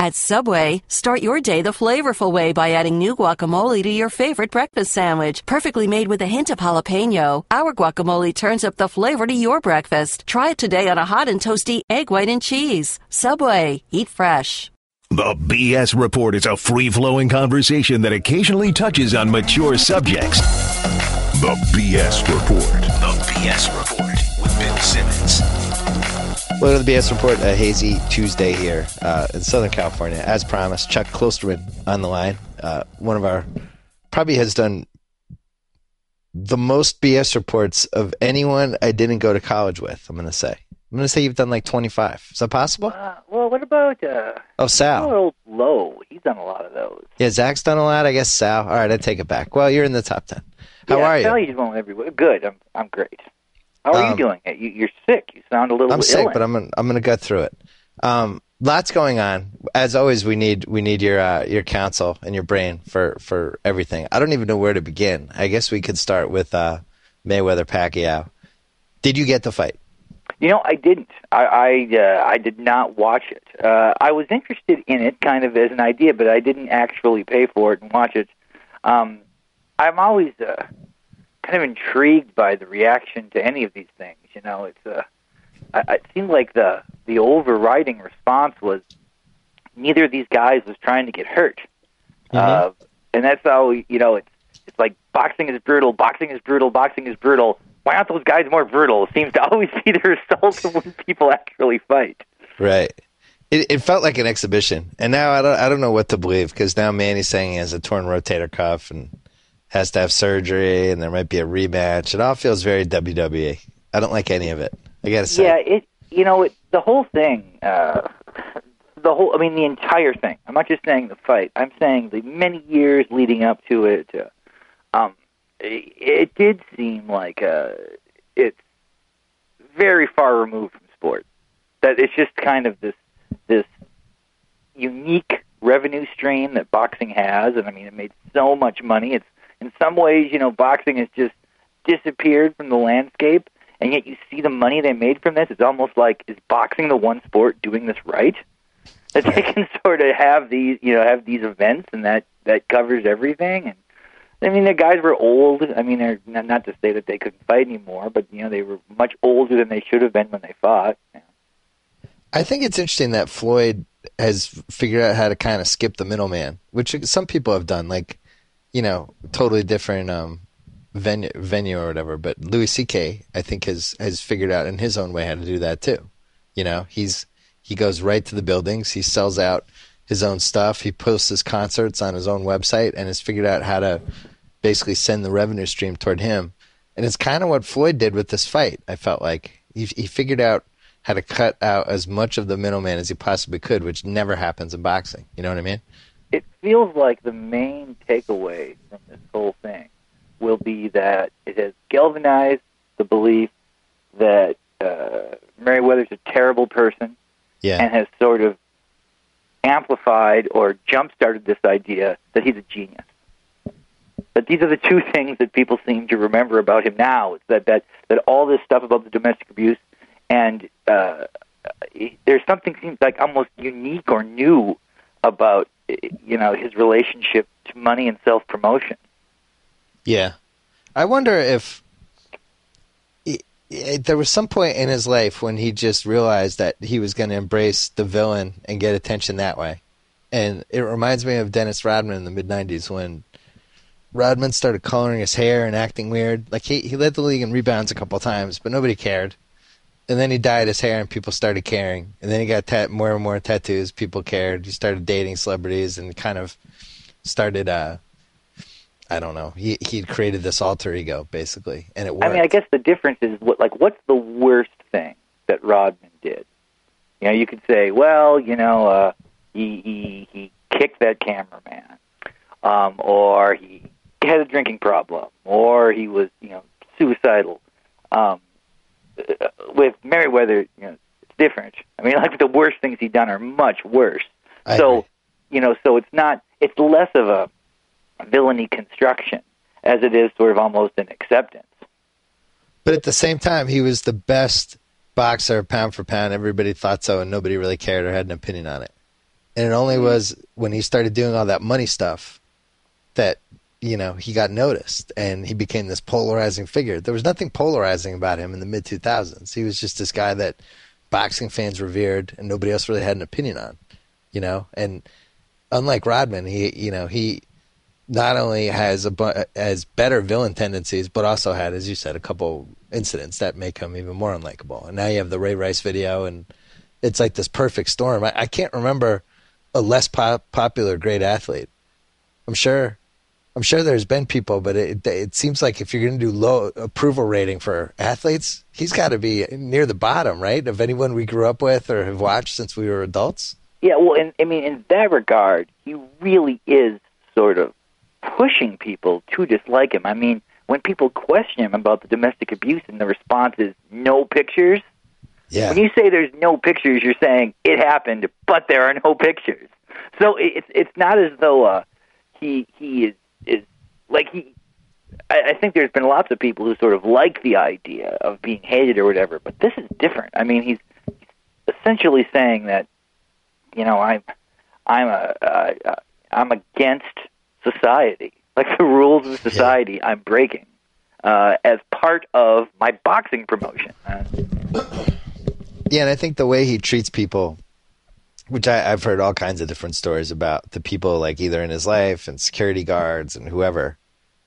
At Subway, start your day the flavorful way by adding new guacamole to your favorite breakfast sandwich. Perfectly made with a hint of jalapeno, our guacamole turns up the flavor to your breakfast. Try it today on a hot and toasty egg white and cheese. Subway, eat fresh. The BS Report is a free flowing conversation that occasionally touches on mature subjects. The BS Report. The BS Report with Bill Simmons. Welcome to the BS Report, a hazy Tuesday here uh, in Southern California. As promised, Chuck Klosterman on the line. Uh, one of our, probably has done the most BS reports of anyone I didn't go to college with, I'm going to say. I'm going to say you've done like 25. Is that possible? Uh, well, what about uh, oh, Sal? Old Low. He's done a lot of those. Yeah, Zach's done a lot. I guess Sal. All right, I take it back. Well, you're in the top 10. How yeah, are you? He's one everywhere. Good. I'm, I'm great. How are Um, you doing? You, you're sick. You sound a little I'm sick, but I'm gonna, I'm gonna get through it. Um, lots going on. As always, we need we need your uh, your counsel and your brain for for everything. I don't even know where to begin. I guess we could start with uh, Mayweather Pacquiao. Did you get the fight? You know, I didn't. I I, uh, I did not watch it. Uh, I was interested in it, kind of as an idea, but I didn't actually pay for it and watch it. Um, I'm always uh, kind of intrigued by the reaction to any of these things. You know, it's uh, I, it seemed like the the overriding response was neither of these guys was trying to get hurt, uh, and that's how you know it's it's like boxing is brutal, boxing is brutal, boxing is brutal. Why aren't those guys more brutal? It seems to always be the result of when people actually fight. Right. It, it felt like an exhibition, and now I don't I don't know what to believe because now Manny's saying he has a torn rotator cuff and has to have surgery, and there might be a rematch. It all feels very WWE. I don't like any of it. I gotta say. Yeah, it you know it, the whole thing, uh, the whole I mean the entire thing. I'm not just saying the fight. I'm saying the many years leading up to it. Uh, um, it, it did seem like uh, it's very far removed from sport. That it's just kind of this this unique revenue stream that boxing has, and I mean it made so much money. It's in some ways, you know, boxing has just disappeared from the landscape and yet you see the money they made from this. It's almost like is boxing the one sport doing this right? That they can sort of have these, you know, have these events and that that covers everything. And I mean, the guys were old. I mean, they're not, to say that they couldn't fight anymore, but you know, they were much older than they should have been when they fought. I think it's interesting that Floyd has figured out how to kind of skip the middleman, which some people have done, like, you know, totally different um, venue, venue or whatever. But Louis C.K. I think has has figured out in his own way how to do that too. You know, he's he goes right to the buildings. He sells out his own stuff. He posts his concerts on his own website and has figured out how to basically send the revenue stream toward him. And it's kind of what Floyd did with this fight. I felt like he he figured out how to cut out as much of the middleman as he possibly could, which never happens in boxing. You know what I mean? It feels like the main takeaway from this whole thing will be that it has galvanized the belief that uh, Meriwether's a terrible person Yeah. and has sort of amplified or jump started this idea that he's a genius. But these are the two things that people seem to remember about him now. It's that that, that all this stuff about the domestic abuse and uh, there's something seems like almost unique or new about you know his relationship to money and self promotion. Yeah. I wonder if there was some point in his life when he just realized that he was going to embrace the villain and get attention that way. And it reminds me of Dennis Rodman in the mid 90s when Rodman started coloring his hair and acting weird. Like he, he led the league in rebounds a couple of times, but nobody cared. And then he dyed his hair and people started caring. And then he got tat- more and more tattoos. People cared. He started dating celebrities and kind of started uh, I don't know. He he created this alter ego basically, and it worked. I mean, I guess the difference is what like what's the worst thing that Rodman did? You know, you could say, well, you know, uh, he he he kicked that cameraman, um, or he had a drinking problem, or he was you know suicidal. Um, Uh, with Merriweather, you know, it's different. I mean, like the worst things he'd done are much worse. I so, agree. you know, so it's not. It's less of a villainy construction as it is sort of almost an acceptance. But at the same time, he was the best boxer pound for pound. Everybody thought so, and nobody really cared or had an opinion on it. And it only mm-hmm. was when he started doing all that money stuff that, you know, he got noticed and he became this polarizing figure. There was nothing polarizing about him in the mid 2000s. He was just this guy that boxing fans revered and nobody else really had an opinion on, you know? And unlike Rodman, he, you know, he not only has a has better villain tendencies, but also had, as you said, a couple incidents that make him even more unlikable. And now you have the Ray Rice video, and it's like this perfect storm. I, I can't remember a less pop- popular great athlete. I'm sure, I'm sure there's been people, but it it seems like if you're going to do low approval rating for athletes, he's got to be near the bottom, right? Of anyone we grew up with or have watched since we were adults. Yeah, well, in, I mean, in that regard, he really is sort of pushing people to dislike him. I mean, when people question him about the domestic abuse and the response is no pictures, Yeah, when you say there's no pictures, you're saying it happened, but there are no pictures. So it's it's not as though uh, he he is is like he. I, I think there's been lots of people who sort of like the idea of being hated or whatever, but this is different. I mean, he's, essentially saying that you know I'm I'm a uh, I'm against society, like the rules of society. I'm breaking uh, as part of my boxing promotion. Uh, Yeah, and I think the way he treats people, which I, I've heard all kinds of different stories about the people like either in his life and security guards and whoever,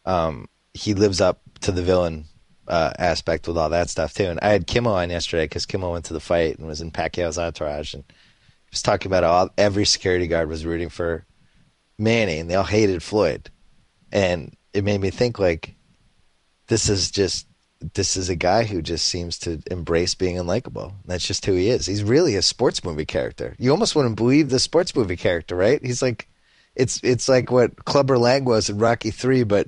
um, he lives up to the villain uh, aspect with all that stuff too. And I had Kimmel on yesterday because Kimmel went to the fight and was in Pacquiao's entourage and he was talking about all, every security guard was rooting for Manny and they all hated Floyd, and it made me think like, this is just this is a guy who just seems to embrace being unlikable. That's just who he is. He's really a sports movie character. You almost wouldn't believe the sports movie character, right? He's like, it's it's like what Clubber Lang was in Rocky Three, but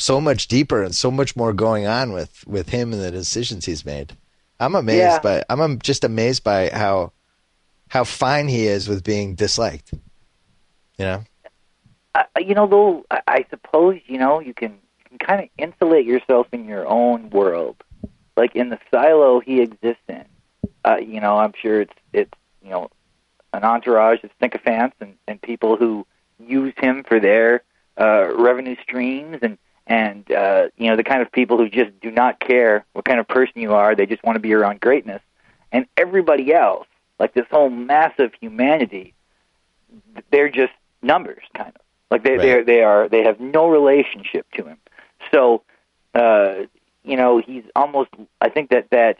so much deeper and so much more going on with with him and the decisions he's made. I'm amazed Yeah. by I'm just amazed by how how fine he is with being disliked. You know, I, you know, though, I, I suppose you know you can you can kind of insulate yourself in your own world, like in the silo he exists in. Uh, you know, I'm sure it's it's you know an entourage of sycophants and and people who use him for their uh, revenue streams and and uh, you know the kind of people who just do not care what kind of person you are. They just want to be around greatness, and everybody else, like this whole massive humanity, they're just numbers, kind of like they Right. they they are they have no relationship to him. So, uh, you know, he's almost. I think that that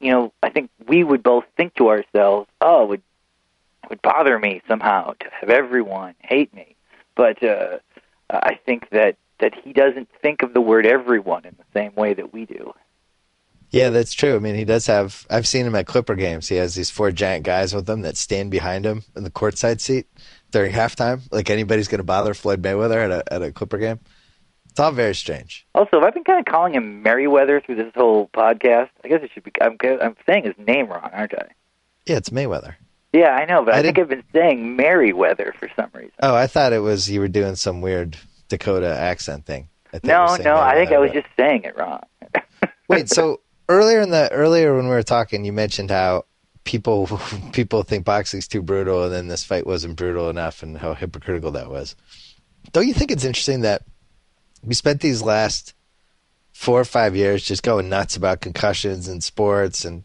you know, I think we would both think to ourselves, oh, it would it would bother me somehow to have everyone hate me, but uh, I think that that he doesn't think of the word everyone in the same way that we do. Yeah, that's true. I mean, he does have. I've seen him at Clipper games. He has these four giant guys with him that stand behind him in the courtside seat during halftime. Like anybody's going to bother Floyd Mayweather at a at a Clipper game. It's all very strange. Also, I've been kind of calling him Merriweather through this whole podcast? I guess it should be. I'm, I'm saying his name wrong, aren't I? Yeah, it's Mayweather. Yeah, I know, but I, I think I've been saying Merriweather for some reason. Oh, I thought it was you were doing some weird Dakota accent thing. I No, no, I think I was just saying it wrong. Wait, so earlier in the earlier when we were talking, you mentioned how people people think boxing's too brutal, and then this fight wasn't brutal enough, and how hypocritical that was. Don't you think it's interesting that we spent these last four or five years just going nuts about concussions and sports, and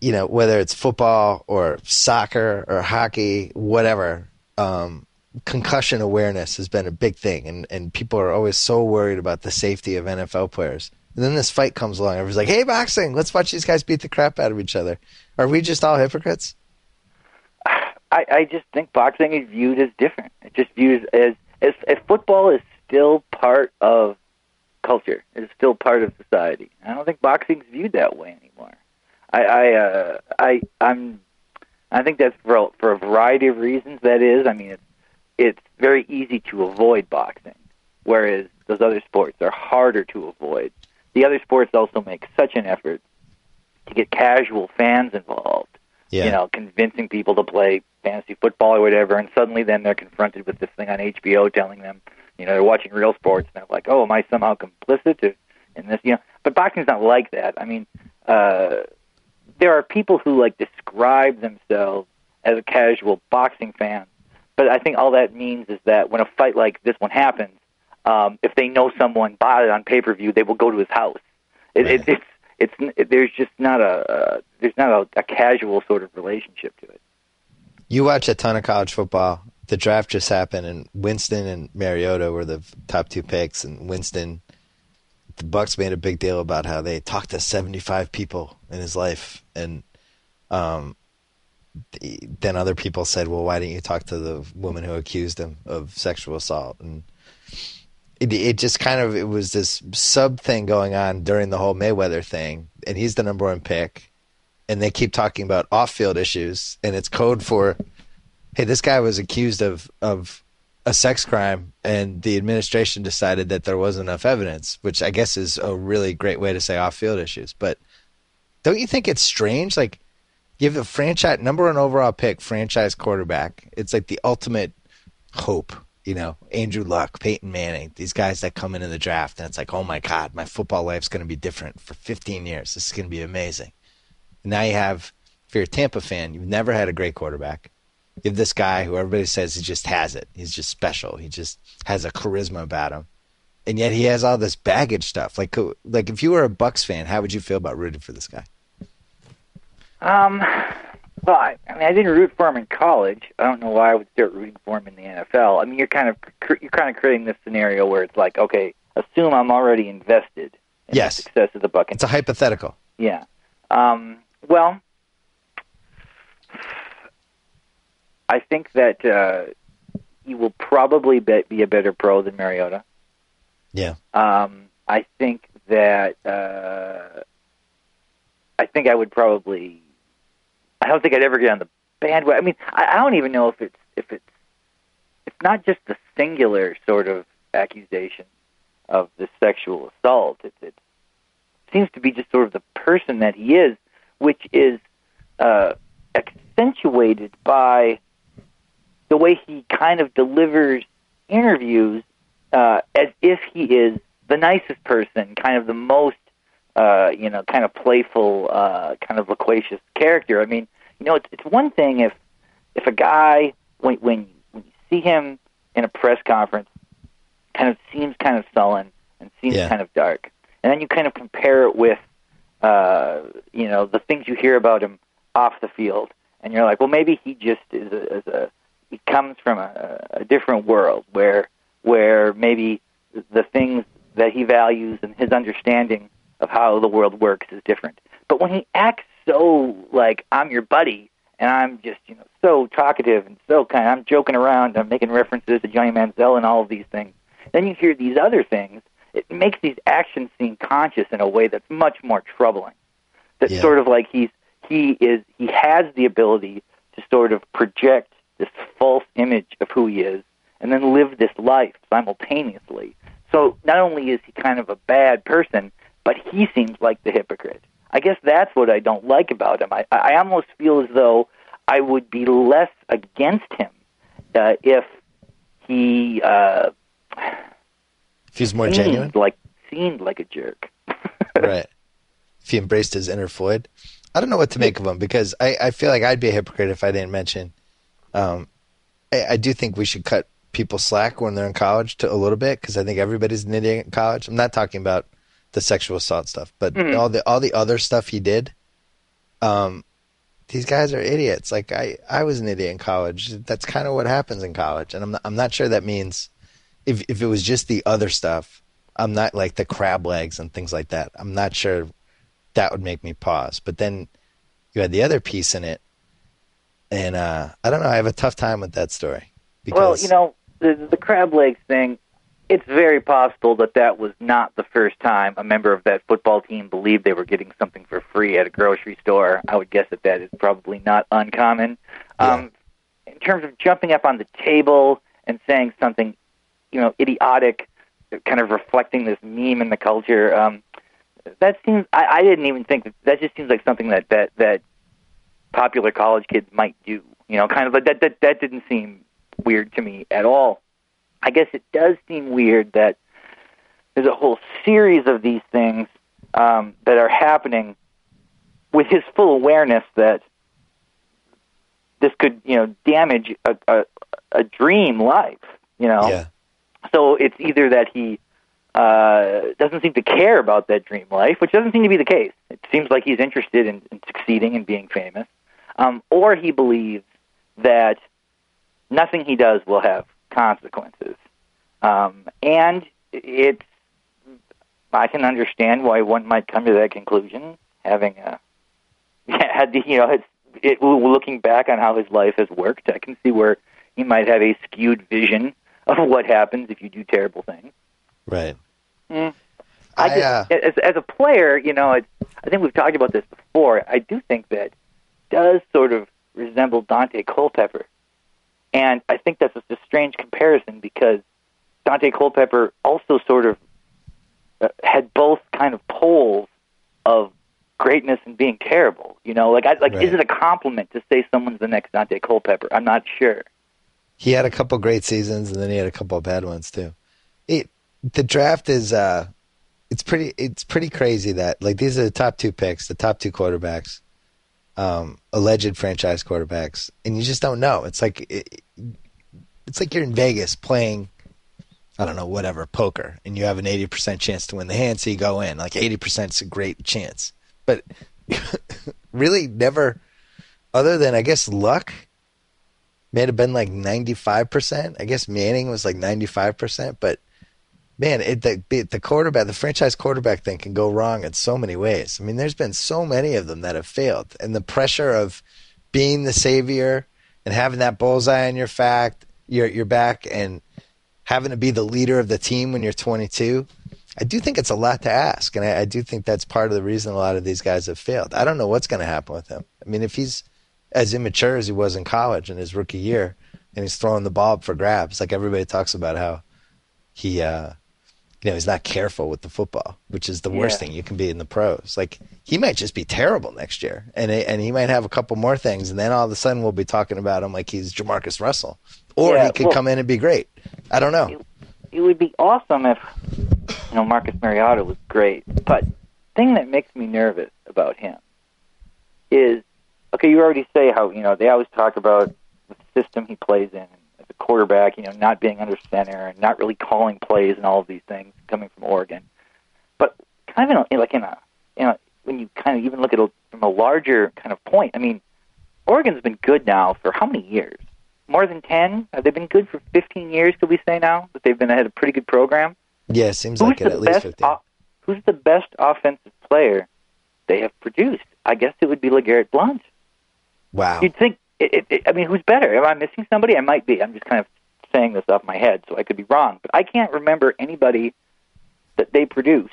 you know whether it's football or soccer or hockey, whatever. Um, concussion awareness has been a big thing, and, and people are always so worried about the safety of NFL players. And then this fight comes along, everyone's like, "Hey, boxing! Let's watch these guys beat the crap out of each other." Are we just all hypocrites? I, I just think boxing is viewed as different. It just views as as if football is still part of culture. It's still part of society. I don't think boxing's viewed that way anymore. I I uh, I I'm I think that's for for a variety of reasons. That is, I mean, it's it's very easy to avoid boxing, whereas those other sports are harder to avoid. The other sports also make such an effort to get casual fans involved Yeah. you know, convincing people to play fantasy football or whatever, and suddenly then they're confronted with this thing on HBO telling them, you know, they're watching real sports, and they're like, oh, am I somehow complicit in this? You know, but boxing's not like that. I mean, uh, there are people who like describe themselves as a casual boxing fan. But I think all that means is that when a fight like this one happens, um, if they know someone bought it on pay per view, they will go to his house. It, Right. it, it's it's it, there's just not a uh, there's not a, a casual sort of relationship to it. You watch a ton of college football. The draft just happened, and Winston and Mariota were the top two picks. And Winston, the Bucs made a big deal about how they talked to seventy-five people in his life, and um, then other people said, "Well, why didn't you talk to the woman who accused him of sexual assault?" And it, it just kind of it was this sub thing going on during the whole Mayweather thing, and he's the number one pick and they keep talking about off-field issues, and it's code for, hey, this guy was accused of of a sex crime, and the administration decided that there wasn't enough evidence, which I guess is a really great way to say off-field issues. But don't you think it's strange? Like, you have a franchise number one overall pick, franchise quarterback. It's like the ultimate hope. You know, Andrew Luck, Peyton Manning, these guys that come into the draft, and it's like, oh my God, my football life's going to be different for 15 years. This is going to be amazing. And now you have, if you're a Tampa fan, you've never had a great quarterback. You have this guy who everybody says he just has it. He's just special. He just has a charisma about him, and yet he has all this baggage stuff. Like, like if you were a Bucs fan, how would you feel about rooting for this guy? Um, well, I, I mean, I didn't root for him in college. I don't know why I would start rooting for him in the NFL. I mean, you're kind of cr- you're kind of creating this scenario where it's like, okay, assume I'm already invested in Yes. the success of the Buccaneers. It's a hypothetical. Yeah. Um, well, I think that uh, he will probably be, be a better pro than Mariota. Yeah. Um, I think that uh, I think I would probably. I don't think I'd ever get on the bandwagon. I mean, I, I don't even know if it's if it's it's not just the singular sort of accusation of the sexual assault. It, it seems to be just sort of the person that he is, which is uh, accentuated by the way he kind of delivers interviews uh, as if he is the nicest person, kind of the most, uh, you know, kind of playful, uh, kind of loquacious character. I mean, you know, it's it's one thing if if a guy when when when you see him in a press conference, kind of seems kind of sullen and seems Yeah. kind of dark, and then you kind of compare it with, uh, you know, the things you hear about him off the field, and you're like, well, maybe he just is a, is a he comes from a, a different world where where maybe the things that he values and his understanding of how the world works is different. But when he acts so like I'm your buddy and I'm just you know so talkative and so kind, I'm joking around, I'm making references to Johnny Manziel and all of these things. Then you hear these other things. It makes these actions seem conscious in a way that's much more troubling. That's Yeah. sort of like he's he is he has the ability to sort of project this false image of who he is and then live this life simultaneously. So not only is he kind of a bad person, but he seems like the hypocrite. I guess that's what I don't like about him. I, I almost feel as though I would be less against him uh, if he uh, If he's more seemed genuine, like seemed like a jerk. right? If he embraced his inner Floyd, I don't know what to make of him because I, I feel like I'd be a hypocrite if I didn't mention. Um, I, I do think we should cut people slack when they're in college to a little bit because I think everybody's an idiot in college. I'm not talking about the sexual assault stuff, but all the all the other stuff he did. Um, these guys are idiots. Like I, I was an idiot in college. That's kind of what happens in college, and I'm not, I'm not sure that means if if it was just the other stuff. I'm not like the crab legs and things like that. I'm not sure that would make me pause. But then you had the other piece in it, and uh, I don't know. I have a tough time with that story. Because, Well, you know, the, the crab legs thing, it's very possible that that was not the first time a member of that football team believed they were getting something for free at a grocery store. I would guess that that is probably not uncommon. Um, in terms of jumping up on the table and saying something, you know, idiotic, kind of reflecting this meme in the culture, um, that seems, I, I didn't even think that, that just seems like something that, that, that popular college kids might do. You know, kind of like that, that, that didn't seem weird to me at all. I guess it does seem weird that there's a whole series of these things um, that are happening with his full awareness that this could you know damage a, a, a dream life. You know, Yeah. so it's either that he uh, doesn't seem to care about that dream life, which doesn't seem to be the case. It seems like he's interested in, in succeeding and being famous, um, or he believes that nothing he does will have consequences. Um, and it's, I can understand why one might come to that conclusion, having uh, had the, you know, it's, it, looking back on how his life has worked. I can see where he might have a skewed vision of what happens if you do terrible things. Right. I, I, just, uh, as, as a player, you know, it's, I think we've talked about this before. I do think that does sort of resemble Daunte Culpepper, and I think that's just a strange comparison because Daunte Culpepper also sort of uh, had both kind of poles of greatness and being terrible. You know, like I, like Right. is it a compliment to say someone's the next Daunte Culpepper? I'm not sure. He had a couple great seasons, and then he had a couple of bad ones too. It, the draft is uh, it's pretty it's pretty crazy that like these are the top two picks, the top two quarterbacks, um, alleged franchise quarterbacks, and you just don't know. It's like it, it's like you're in Vegas playing, I don't know, whatever poker, and you have an eighty percent chance to win the hand, so you go in. Like eighty percent is a great chance, but really never, other than I guess luck may have been like 95%. I guess Manning was like 95%, but man, it, the, the quarterback, the franchise quarterback thing can go wrong in so many ways. I mean, there's been so many of them that have failed. And the pressure of being the savior and having that bullseye on your fact, your, your back and having to be the leader of the team when you're 22. I do think it's a lot to ask. And I, I do think that's part of the reason a lot of these guys have failed. I don't know what's going to happen with him. I mean, if he's as immature as he was in college in his rookie year, and he's throwing the ball up for grabs. Like everybody talks about how he, uh, you know, he's not careful with the football, which is the worst Yeah. thing you can be in the pros. Like he might just be terrible next year, and and he might have a couple more things, and then all of a sudden we'll be talking about him like he's JaMarcus Russell, or Yeah, he could well- come in and be great. I don't know. it would be awesome if you know Marcus Mariota was great. But thing that makes me nervous about him is okay. You already say how you know they always talk about the system he plays in quarterback. You know, not being under center and not really calling plays and all of these things coming from Oregon. But kind of in a, like in a you know when you kind of even look at it from a larger kind of point. I mean, Oregon's been good now for how many years? More than ten? Have they been good for fifteen years? Could we say now that they've been had a pretty good program? Yeah, seems Who's like it at least best? fifteen. o- who's the best offensive player they have produced? I guess it would be LeGarrette Blount. wow. You'd think. It, it, it, I mean, who's better? Am I missing somebody? I might be. I'm just kind of saying this off my head, so I could be wrong. But I can't remember anybody that they produced.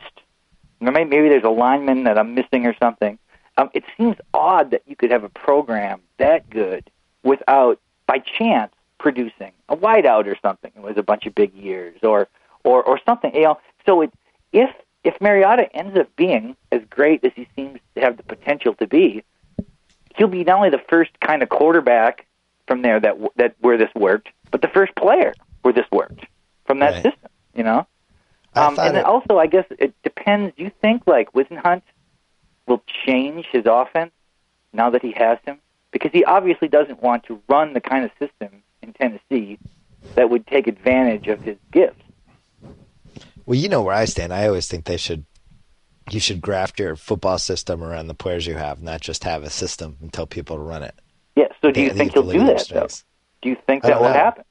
Maybe, maybe there's a lineman that I'm missing or something. Um, it seems odd that you could have a program that good without, by chance, producing a wideout or something. It was a bunch of big years, or or or something. You know, so it, if if Mariota ends up being as great as he seems to have the potential to be, he'll be not only the first kind of quarterback from there that that where this worked, but the first player where this worked from that Right. system. You know, um, and then it- also I guess it depends. Do you think like Whisenhunt will change his offense now that he has him? Because he obviously doesn't want to run the kind of system in Tennessee that would take advantage of his gifts. Well, you know where I stand. I always think they should. You should graft your football system around the players you have, not just have a system and tell people to run it. Yeah. So do you think think he'll do that though? Do you think that will know. happen?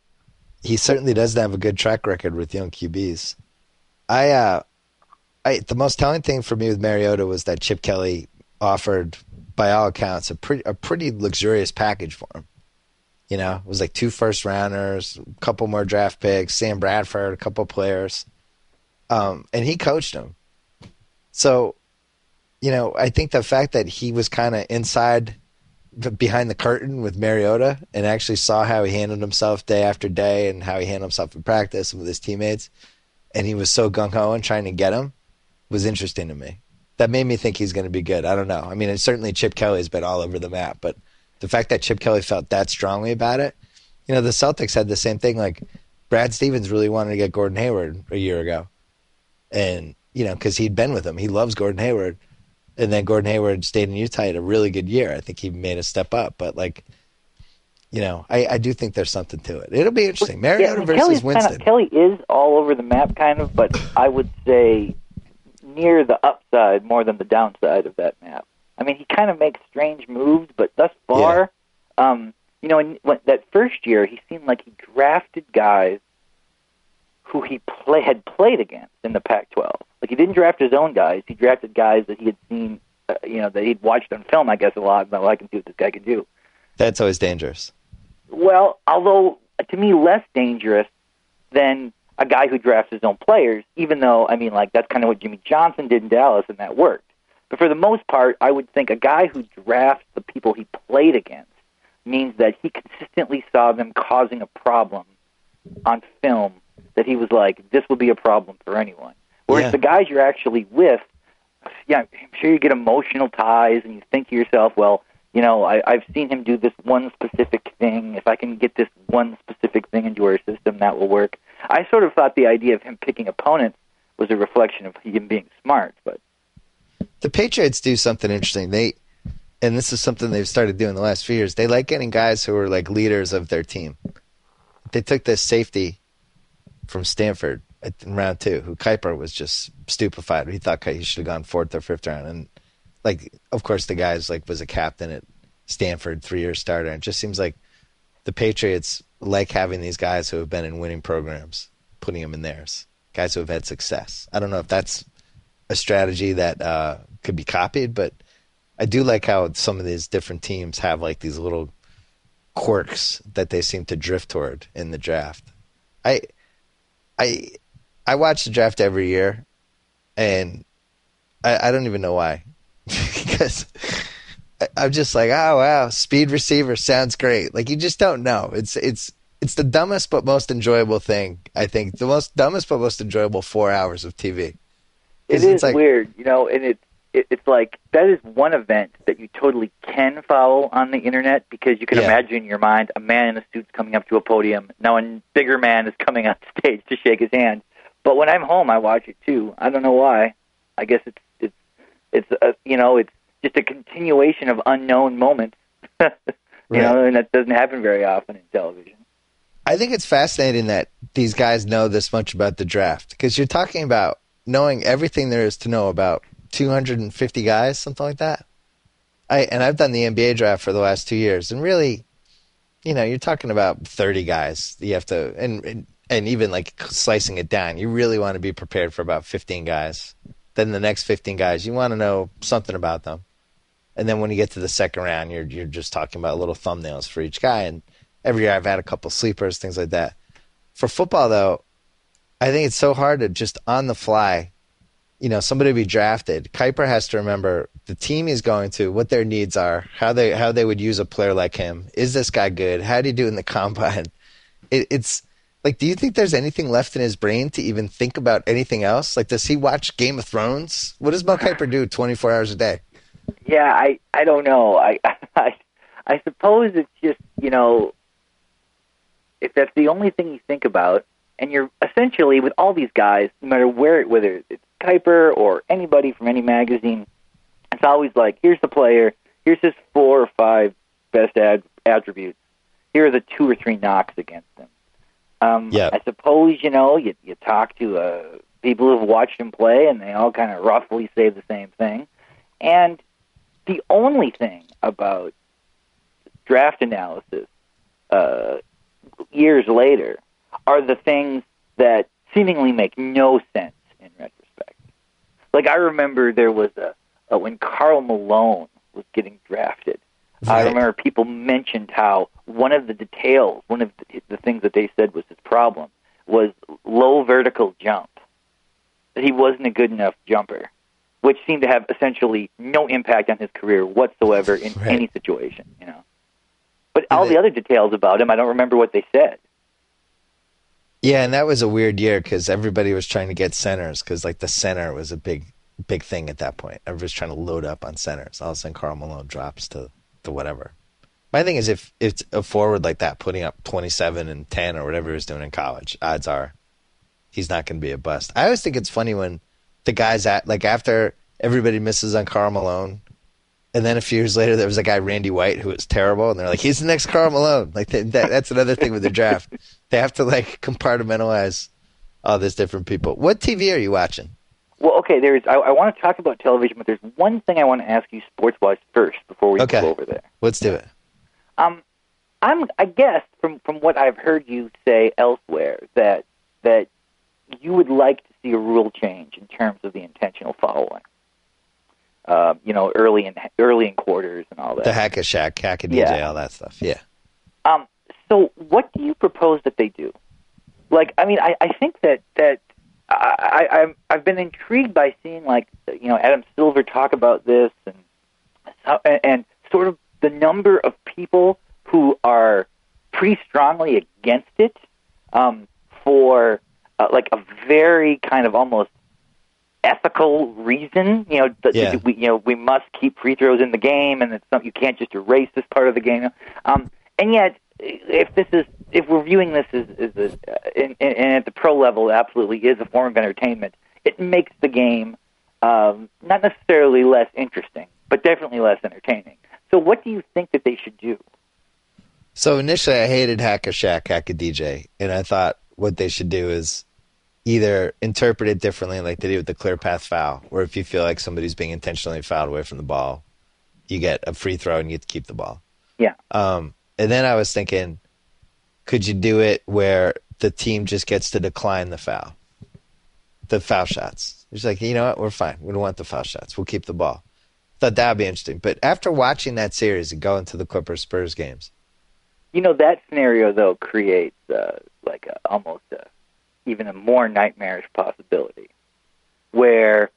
He certainly doesn't have a good track record with young QBs. I, uh, I the most telling thing for me with Mariota was that Chip Kelly offered, by all accounts, a pretty a pretty luxurious package for him. You know, it was like two first rounders, a couple more draft picks, Sam Bradford, a couple players, um, and he coached him. So, you know, I think the fact that he was kind of inside behind the curtain with Mariota and actually saw how he handled himself day after day and how he handled himself in practice and with his teammates, and he was so gung ho and trying to get him was interesting to me. That made me think he's going to be good. I don't know. I mean, certainly Chip Kelly's been all over the map, but the fact that Chip Kelly felt that strongly about it, you know, the Celtics had the same thing. Like Brad Stevens really wanted to get Gordon Hayward a year ago, and you know, because he'd been with him, he loves Gordon Hayward, and then Gordon Hayward stayed in Utah, had a really good year. I think he made a step up, but like you know, I, I do think there's something to it. It'll be interesting. Mariota yeah, versus Kelly's Winston. Kind of, Kelly is all over the map, kind of, but I would say near the upside more than the downside of that map. I mean, he kind of makes strange moves, but thus far, um, you know, in when, that first year, he seemed like he drafted guys who he play had played against in the Pac-12. Like he didn't draft his own guys; he drafted guys that he had seen, uh, you know, that he'd watched on film. I guess a lot. But I can see what this guy can do. That's always dangerous. Well, although to me less dangerous than a guy who drafts his own players, even though I mean like that's kind of what Jimmy Johnson did in Dallas and that worked. But for the most part, I would think a guy who drafts the people he played against means that he consistently saw them causing a problem on film that he was like, this will be a problem for anyone. Whereas Yeah. the guys you're actually with, yeah, I'm sure you get emotional ties and you think to yourself, well, you know, I, I've seen him do this one specific thing. If I can get this one specific thing into our system, that will work. I sort of thought the idea of him picking opponents was a reflection of him being smart, but The Patriots do something interesting. They, and this is something they've started doing the last few years. They like getting guys who are like leaders of their team. They took this safety from Stanford in round two, who Kiper was just stupefied. He thought he should have gone fourth or fifth round, and like, of course, the guy's like was a captain at Stanford, three year starter. And it just seems like the Patriots like having these guys who have been in winning programs, putting them in theirs. Guys who have had success. I don't know if that's a strategy that uh, could be copied, but I do like how some of these different teams have like these little quirks that they seem to drift toward in the draft. I, I, I watch the draft every year, and I, I don't even know why, because I- I'm just like, oh wow, speed receiver sounds great. Like you just don't know. It's it's it's the dumbest but most enjoyable thing. I think the most dumbest but most enjoyable four hours of TV. It it's like- weird, you know, and it's it, it's like that is one event that you totally can follow on the internet because you can Yeah. imagine in your mind a man in a suit coming up to a podium. Now a bigger man is coming on stage to shake his hand. But when I'm home, I watch it too. I don't know why. I guess it's it's it's a, you know it's just a continuation of unknown moments. you know, and that doesn't happen very often in television. I think it's fascinating that these guys know this much about the draft because you're talking about knowing everything there is to know about 250 guys, something like that. I and I've done the NBA draft for the last two years, and really, you know, you're talking about 30 guys. You have to, and and, and even like slicing it down, you really want to be prepared for about 15 guys. Then the next 15 guys, you want to know something about them. And then when you get to the second round, you're you're just talking about little thumbnails for each guy. And every year I've had a couple sleepers, things like that. For football though, I think it's so hard to just on the fly, you know, somebody be drafted. Kiper has to remember the team he's going to, what their needs are, how they how they would use a player like him. Is this guy good? How do you do in the combine? It, it's like, do you think there's anything left in his brain to even think about anything else? Like, does he watch Game of Thrones? What does Mel Kiper do 24 hours a day? Yeah, I I don't know. I I I suppose it's just you know if that's the only thing you think about, and you're essentially with all these guys, no matter where whether it's Kiper or anybody from any magazine, it's always like here's the player, here's his four or five best ad- attributes, here are the two or three knocks against him. Um, Yeah. I suppose you know you you talk to uh, people who've watched him play, and they all kind of roughly say the same thing. And the only thing about draft analysis uh, years later are the things that seemingly make no sense in retrospect. Like I remember there was a, a when Karl Malone was getting drafted. I remember people mentioned how one of the details, one of the, the things that they said was his problem, was low vertical jump. That he wasn't a good enough jumper, which seemed to have essentially no impact on his career whatsoever in Right. any situation. You know, but all the other details about him, I don't remember what they said. Yeah, and that was a weird year because everybody was trying to get centers because like the center was a big, big thing at that point. Everybody's trying to load up on centers. All of a sudden, Karl Malone drops to the whatever. My thing is if it's a forward like that putting up 27 and 10 or whatever he was doing in college, odds are he's not going to be a bust. I always think it's funny when the guys at like after everybody misses on Karl Malone, And then a few years later, there was a guy Randy White who was terrible, and they're like, "He's the next Karl Malone." Like that, that's another thing with the draft. They have to like compartmentalize all these different people. What TV are you watching? Well, okay. There's. I, I want to talk about television, but there's one thing I want to ask you sports-wise first before we Okay. go over there. Let's do it. Um, I'm. I guess from from what I've heard you say elsewhere that that you would like to see a rule change in terms of the intentional following. Uh, you know, early in early in quarters and all that. The Hack a Shaq, Hack a DJ, Yeah. all that stuff. Yeah. Um, so what do you propose that they do? Like, I mean, I, I think that that I, I I'm- I've been intrigued by seeing like you know Adam Silver talk about this and, and sort of the number of people who are pretty strongly against it um, for uh, like a very kind of almost ethical reason. You know, that Yeah. we you know we must keep free throws in the game, and it's something you can't just erase this part of the game. Um, and yet, if this is if we're viewing this as, as a, and, and at the pro level, it absolutely is a form of entertainment. It makes the game um, not necessarily less interesting, but definitely less entertaining. So, what do you think that they should do? So initially, I hated Hack a Shaq, Hack a DJ, and I thought what they should do is either interpret it differently, like they do with the clear path foul, where if you feel like somebody's being intentionally fouled away from the ball, you get a free throw and you get to keep the ball. Yeah. Um, and then I was thinking, could you do it where the team just gets to decline the foul, the foul shots? It's like, you know what, we're fine. We don't want the foul shots. We'll keep the ball. Thought that'd be interesting. But after watching that series and going to the Clippers Spurs games, You know, that scenario though creates uh, like a, almost a, even a more nightmarish possibility, where,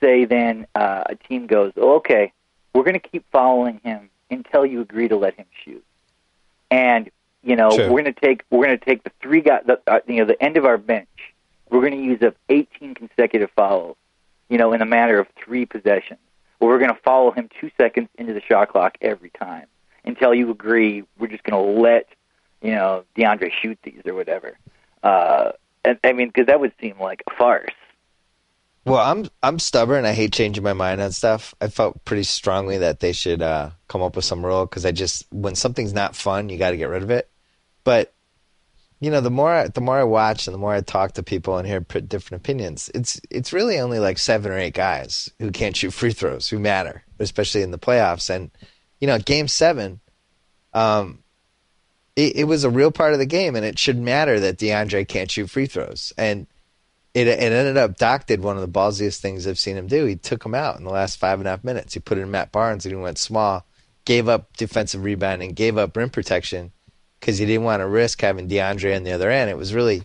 say, then uh, a team goes, oh, "Okay, we're going to keep following him until you agree to let him shoot," and you know Sure. we're going to take we're going to take the three guys, the, uh, you know, the end of our bench. We're going to use up 18 consecutive fouls, you know, in a matter of three possessions. Where we're going to follow him two seconds into the shot clock every time until you agree we're just going to let you know DeAndre shoot these or whatever. Uh, and, I mean, because that would seem like a farce. Well, I'm I'm stubborn. I hate changing my mind on stuff. I felt pretty strongly that they should uh, come up with some rule because I just when something's not fun, you got to get rid of it. But you know, the more I, the more I watch and the more I talk to people and hear different opinions, it's it's really only like seven or eight guys who can't shoot free throws who matter, especially in the playoffs. And you know, Game Seven, um, it, it was a real part of the game, and it should matter that DeAndre can't shoot free throws. And it, it ended up Doc did one of the ballsiest things I've seen him do. He took him out in the last five and a half minutes. He put in Matt Barnes and he went small, gave up defensive rebounding, gave up rim protection because he didn't want to risk having DeAndre on the other end. It was really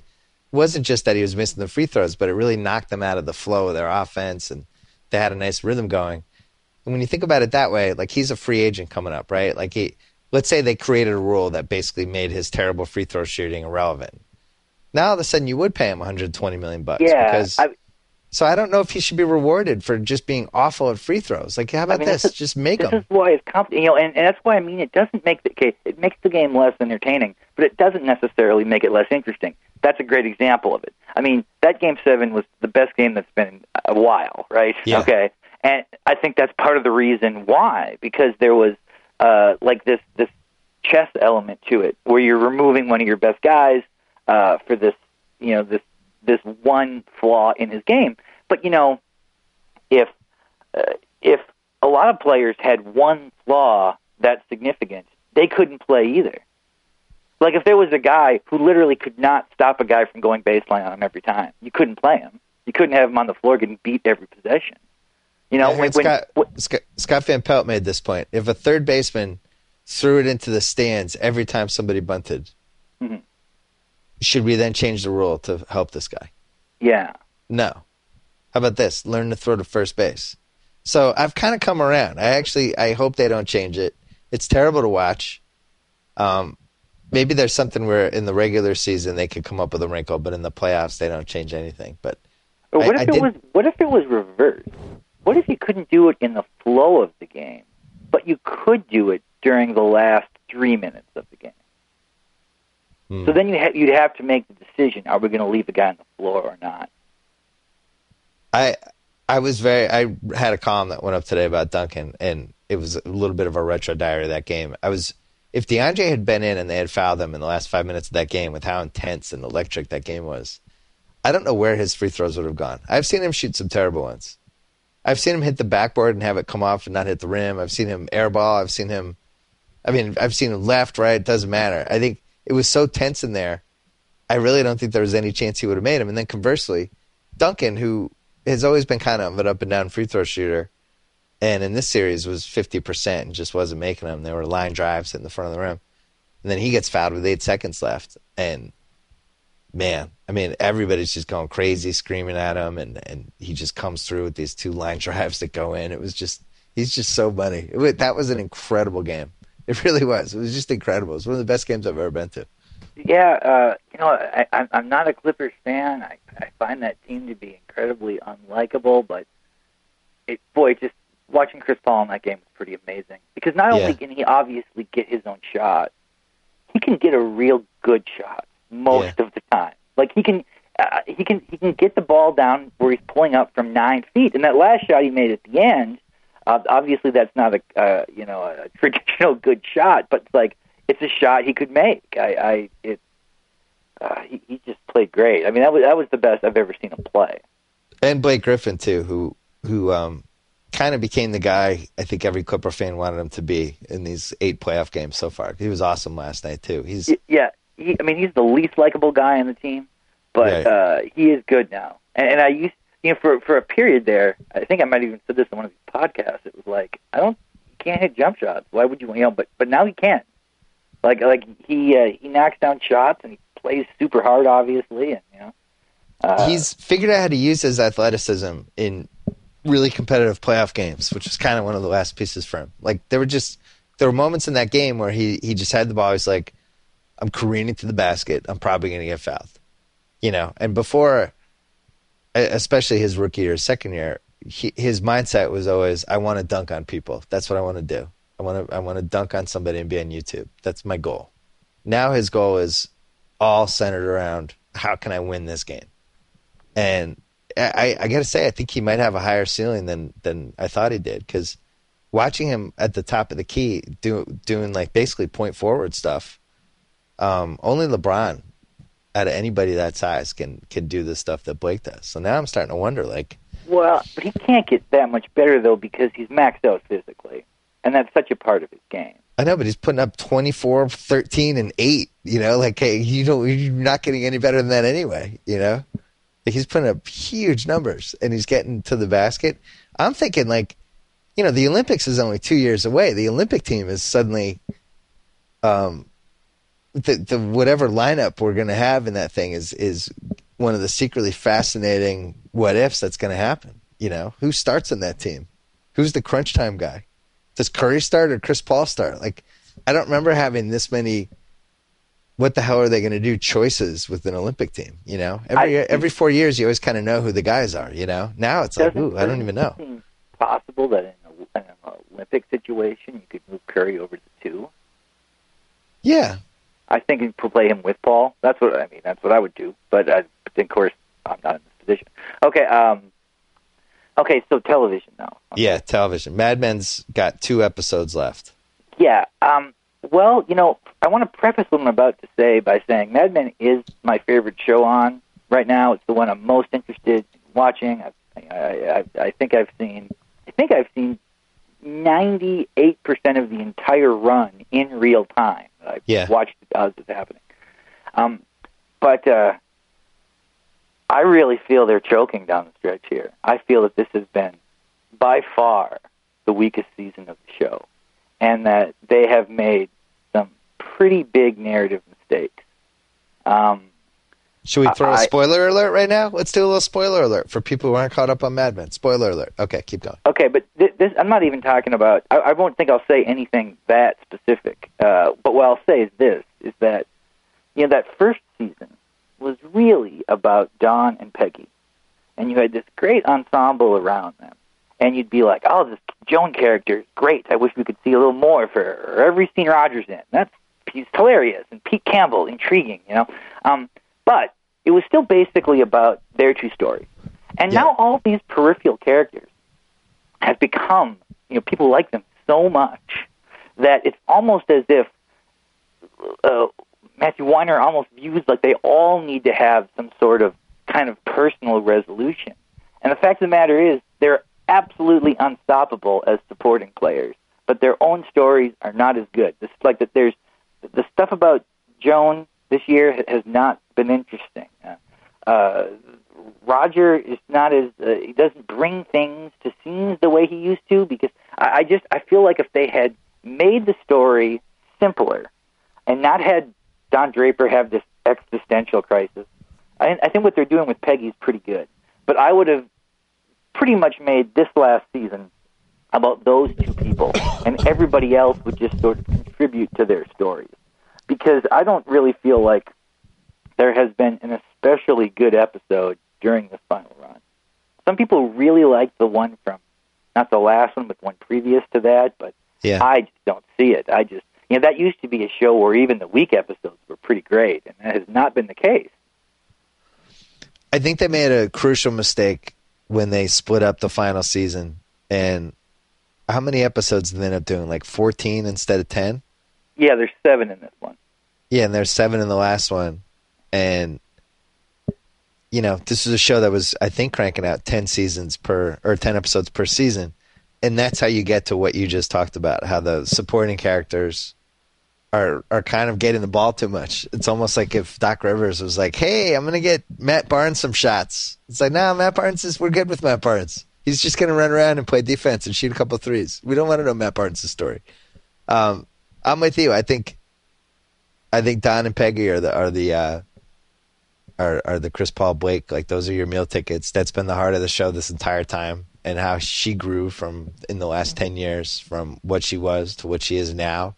wasn't just that he was missing the free throws, but it really knocked them out of the flow of their offense and they had a nice rhythm going. And when you think about it that way, like he's a free agent coming up, right? Like he let's say they created a rule that basically made his terrible free throw shooting irrelevant. Now all of a sudden you would pay him 120 million bucks Yeah, because I, so I don't know if he should be rewarded for just being awful at free throws. Like, how about mean, this? this is- just make this them. is why it's compl- you know, and, and that's why I mean it doesn't make the okay, it makes the game less entertaining, but it doesn't necessarily make it less interesting. That's a great example of it. I mean, that game seven was the best game that's been a while, right? Yeah. Okay, and I think that's part of the reason why because there was uh, like this this chess element to it where you're removing one of your best guys uh, for this you know this this one flaw in his game. But you know, if uh, if a lot of players had one flaw that's significant, they couldn't play either. Like if there was a guy who literally could not stop a guy from going baseline on him every time, you couldn't play him. You couldn't have him on the floor getting beat every possession. You know, when, Scott, when- Scott, Scott Van Pelt made this point. If a third baseman threw it into the stands every time somebody bunted, Mhm. Should we then change the rule to help this guy? yeah, No. How about this? Learn to throw to first base. So I've kind of come around. I actually I hope they don't change it. It's terrible to watch. Um, maybe there's something where in the regular season they could come up with a wrinkle, but in the playoffs they don't change anything. But Or what I- if I it did- was what if it was reversed? What if you couldn't do it in the flow of the game, but you could do it during the last three minutes of the game? Hmm. So then you ha- you'd have to make the decision: Are we going to leave the guy on the floor or not? I I was very I had a column that went up today about Duncan and it was a little bit of a retro diary of that game. I was if DeAndre had been in and they had fouled him in the last five minutes of that game with how intense and electric that game was, I don't know where his free throws would have gone. I've seen him shoot some terrible ones. I've seen him hit the backboard and have it come off and not hit the rim. I've seen him airball. I've seen him. I mean, I've seen him left, right. It doesn't matter. I think it was so tense in there. I really don't think there was any chance he would have made him. And then conversely, Duncan, who has always been kind of an up and down free throw shooter, and in this series was 50% and just wasn't making them. There were line drives in the front of the rim. And then he gets fouled with eight seconds left. And man, I mean, everybody's just going crazy, screaming at him. And, and he just comes through with these two line drives that go in. It was just, he's just so funny. It, that was an incredible game. It really was. It was just incredible. It was one of the best games I've ever been to. Yeah, uh, you know, I, I'm not a Clippers fan. I, I find that team to be incredibly unlikable, but it, boy, just watching Chris Paul in that game was pretty amazing because not only Yeah. can he obviously get his own shot, he can get a real good shot most of the time. Like he can, uh, he can, he can get the ball down where he's pulling up from nine feet. And that last shot he made at the end, uh, obviously that's not a, uh, you know, a traditional good shot, but it's like it's a shot he could make. I, I, it, uh, he, he just played great. I mean, that was that was the best I've ever seen him play. And Blake Griffin, too, who, who, um, kind of became the guy I think every Clipper fan wanted him to be in these eight playoff games so far. He was awesome last night, too. He's, Yeah, he, I mean, he's the least likable guy on the team, but Right. uh, he is good now. And, and I used, you know, for for a period there, I think I might even said this on one of these podcasts. It was like, I don't, he can't hit jump shots. Why would you, you know? But but now he can. Like like he uh, he knocks down shots and he plays super hard, obviously, and you know. Uh, he's figured out how to use his athleticism in really competitive playoff games, which is kind of one of the last pieces for him. Like there were just there were moments in that game where he he just had the ball. He's like, I'm careening to the basket. I'm probably going to get fouled, you know. And before, especially his rookie year, second year, he, his mindset was always, I want to dunk on people. That's what I want to do. I want to I want to dunk on somebody and be on YouTube. That's my goal. Now his goal is all centered around how can I win this game and I, I got to say, I think he might have a higher ceiling than than I thought he did because watching him at the top of the key do, doing like basically point forward stuff, um, only LeBron out of anybody that size can can do the stuff that Blake does. So now I'm starting to wonder, like, Well, but he can't get that much better though because he's maxed out physically, and that's such a part of his game. I know, but he's putting up 24, 13, and eight. You know, like hey, you don't, you're not getting any better than that anyway. You know, like, he's putting up huge numbers and he's getting to the basket. I'm thinking like, you know, the Olympics is only two years away. The Olympic team is suddenly, um, the the whatever lineup we're going to have in that thing is is one of the secretly fascinating what ifs that's going to happen. You know, who starts in that team? Who's the crunch time guy? Does Curry start or Chris Paul start? Like, I don't remember having this many. What the hell are they going to do? Choices with an Olympic team, you know. Every I- every four years, you always kind of know who the guys are, you know. Now it's like, ooh, I don't even know. possible that in, a, in an Olympic situation you could move Curry over to two? Yeah, I think you could play him with Paul. That's what I mean. That's what I would do. But uh, of course, I'm not in this position. Okay. Um. Okay. So television now. yeah. Television. Mad Men's got two episodes left. Yeah. Um. Well, you know, I want to preface what I'm about to say by saying Mad Men is my favorite show on right now. It's the one I'm most interested in watching. I, I, I, I think I've seen. I think I've seen 98% of the entire run in real time. I've Yeah. watched it as it's happening. Um, but uh, I really feel they're choking down the stretch here. I feel that this has been by far the weakest season of the show, and that they have made some pretty big narrative mistakes. Um, Should we throw a spoiler alert right now? Let's do a little spoiler alert for people who aren't caught up on Mad Men. Spoiler alert. Okay, keep going. Okay, but th- this, I'm not even talking about. I, I won't think I'll say anything that specific. Uh, but what I'll say is this: is that you know that first season was really about Don and Peggy, and you had this great ensemble around them, and you'd be like, "Oh, this Joan character is great. I wish we could see a little more of her." Or every scene Rogers in, that's he's hilarious, and Pete Campbell, intriguing, you know. Um, but it was still basically about their two stories, and Yeah. now all these peripheral characters have become, you know, people like them so much that it's almost as if uh, Matthew Weiner almost views like they all need to have some sort of kind of personal resolution. And the fact of the matter is, they're absolutely unstoppable as supporting players, but their own stories are not as good. It's like that. There's the stuff about Joan this year has not been interesting. Uh, uh, Roger is not as uh, he doesn't bring things to scenes the way he used to because I, I just I feel like if they had made the story simpler and not had Don Draper have this existential crisis, I, I think what they're doing with Peggy is pretty good. But I would have pretty much made this last season about those two people, and everybody else would just sort of contribute to their stories. Because I don't really feel like there has been an especially good episode during this final run. Some people really liked the one from not the last one, but one previous to that, but Yeah. I just don't see it. I just you know that used to be a show where even the weak episodes were pretty great, and that has not been the case. I think they made a crucial mistake when they split up the final season. And how many episodes did they end up doing? Like 14 instead of 10? Yeah, there's seven in this one. Yeah, and there's seven in the last one. And, you know, this is a show that was, I think, cranking out 10 seasons per, or 10 episodes per season. And that's how you get to what you just talked about, how the supporting characters are are kind of getting the ball too much. It's almost like if Doc Rivers was like, "Hey, I'm to get Matt Barnes some shots." It's like, "Nah, Matt Barnes is we're good with Matt Barnes. He's just to run around and play defense and shoot a couple threes. We don't want to know Matt Barnes' story." Um, I'm with you. I think I think Don and Peggy are the are the uh, are the Chris Paul Blake like those are your meal tickets. That's been the heart of the show this entire time, and how she grew from in the last ten years from what she was to what she is now.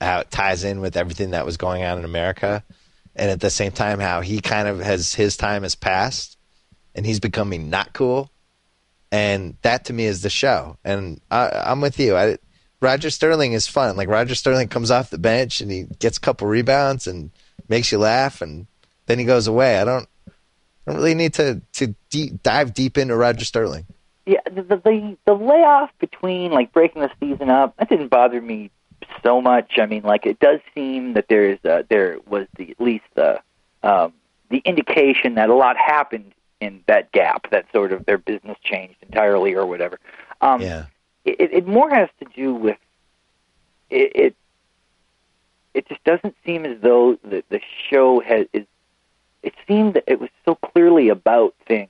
How it ties in with everything that was going on in America, and at the same time, how he kind of has his time has passed, and he's becoming not cool, and that to me is the show. And I, I'm with you. I, Roger Sterling is fun. Like Roger Sterling comes off the bench and he gets a couple rebounds and makes you laugh, and then he goes away. I don't, I don't really need to to deep, dive deep into Roger Sterling. Yeah, the, the the the layoff between like breaking the season up that didn't bother me so much. I mean, like it does seem that there's uh, there was the at least the um, the indication that a lot happened in that gap. That sort of their business changed entirely or whatever. Um, Yeah, it, it more has to do with it, it. It just doesn't seem as though the the show has is. It seemed that it was so clearly about things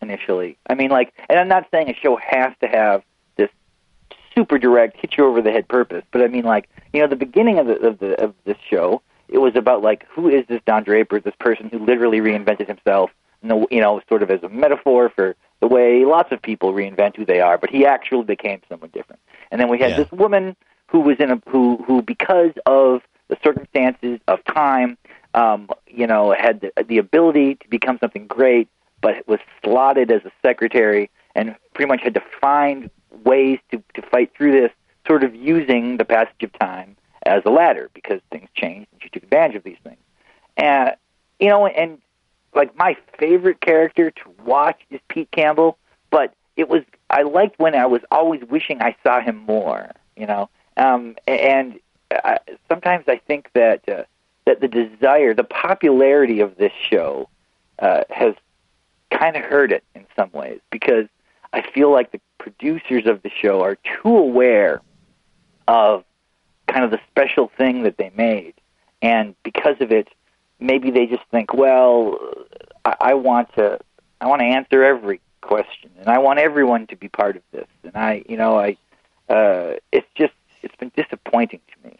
initially. I mean, like, and I'm not saying a show has to have this super direct, hit you over the head purpose, but I mean, like, you know, the beginning of the of the of this show, it was about like, who is this Don Draper, this person who literally reinvented himself, you know, sort of as a metaphor for the way lots of people reinvent who they are, but he actually became someone different. And then we had Yeah. this woman who was in a who who because of the circumstances of time, um, you know, had the, the ability to become something great, but was slotted as a secretary and pretty much had to find ways to to fight through this, sort of using the passage of time as a ladder because things changed and she took advantage of these things. And you know, and like my favorite character to watch is Pete Campbell, but it was I liked when I was always wishing I saw him more, you know. Um, and I, sometimes I think that uh, that the desire, the popularity of this show, uh, has kind of hurt it in some ways because I feel like the producers of the show are too aware of kind of the special thing that they made, and because of it, maybe they just think, well, I, I want to, I want to answer every question, and I want everyone to be part of this, and I, you know, I, uh, it's just, it's been disappointing to me.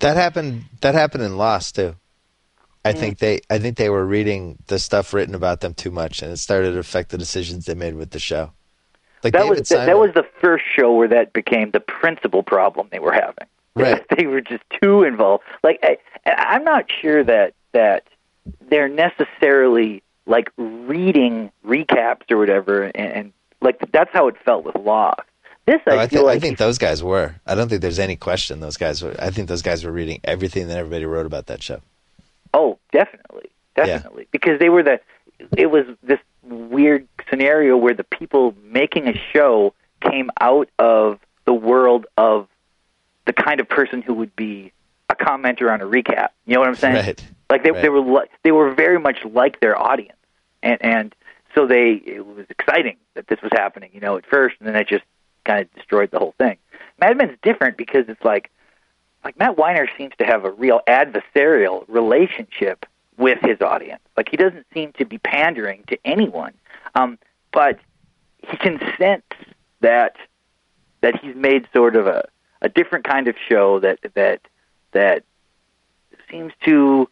That happened. That happened in Lost too. I mm. think they, I think they were reading the stuff written about them too much, and it started to affect the decisions they made with the show. Like That David was that, that was the first show where that became the principal problem they were having. Right. they were just too involved. Like I, I'm not sure that that they're necessarily like reading recaps or whatever, and, and like that's how it felt with Lost. This I, Oh, I, feel thi- like I think those guys were. I don't think there's any question those guys were. I think those guys were reading everything that everybody wrote about that show. Oh, definitely, definitely, because they were the. It was this weird scenario where the people making a show came out of the world of the kind of person who would be a commenter on a recap. You know what I'm saying? Right. Like they Right. they were li- they were very much like their audience, and and so they it was exciting that this was happening. You know, at first, and then it just kind of destroyed the whole thing. Mad Men's different because it's like like Matt Weiner seems to have a real adversarial relationship with his audience. Like he doesn't seem to be pandering to anyone, um, but he can sense that that he's made sort of a, a different kind of show that that that seems to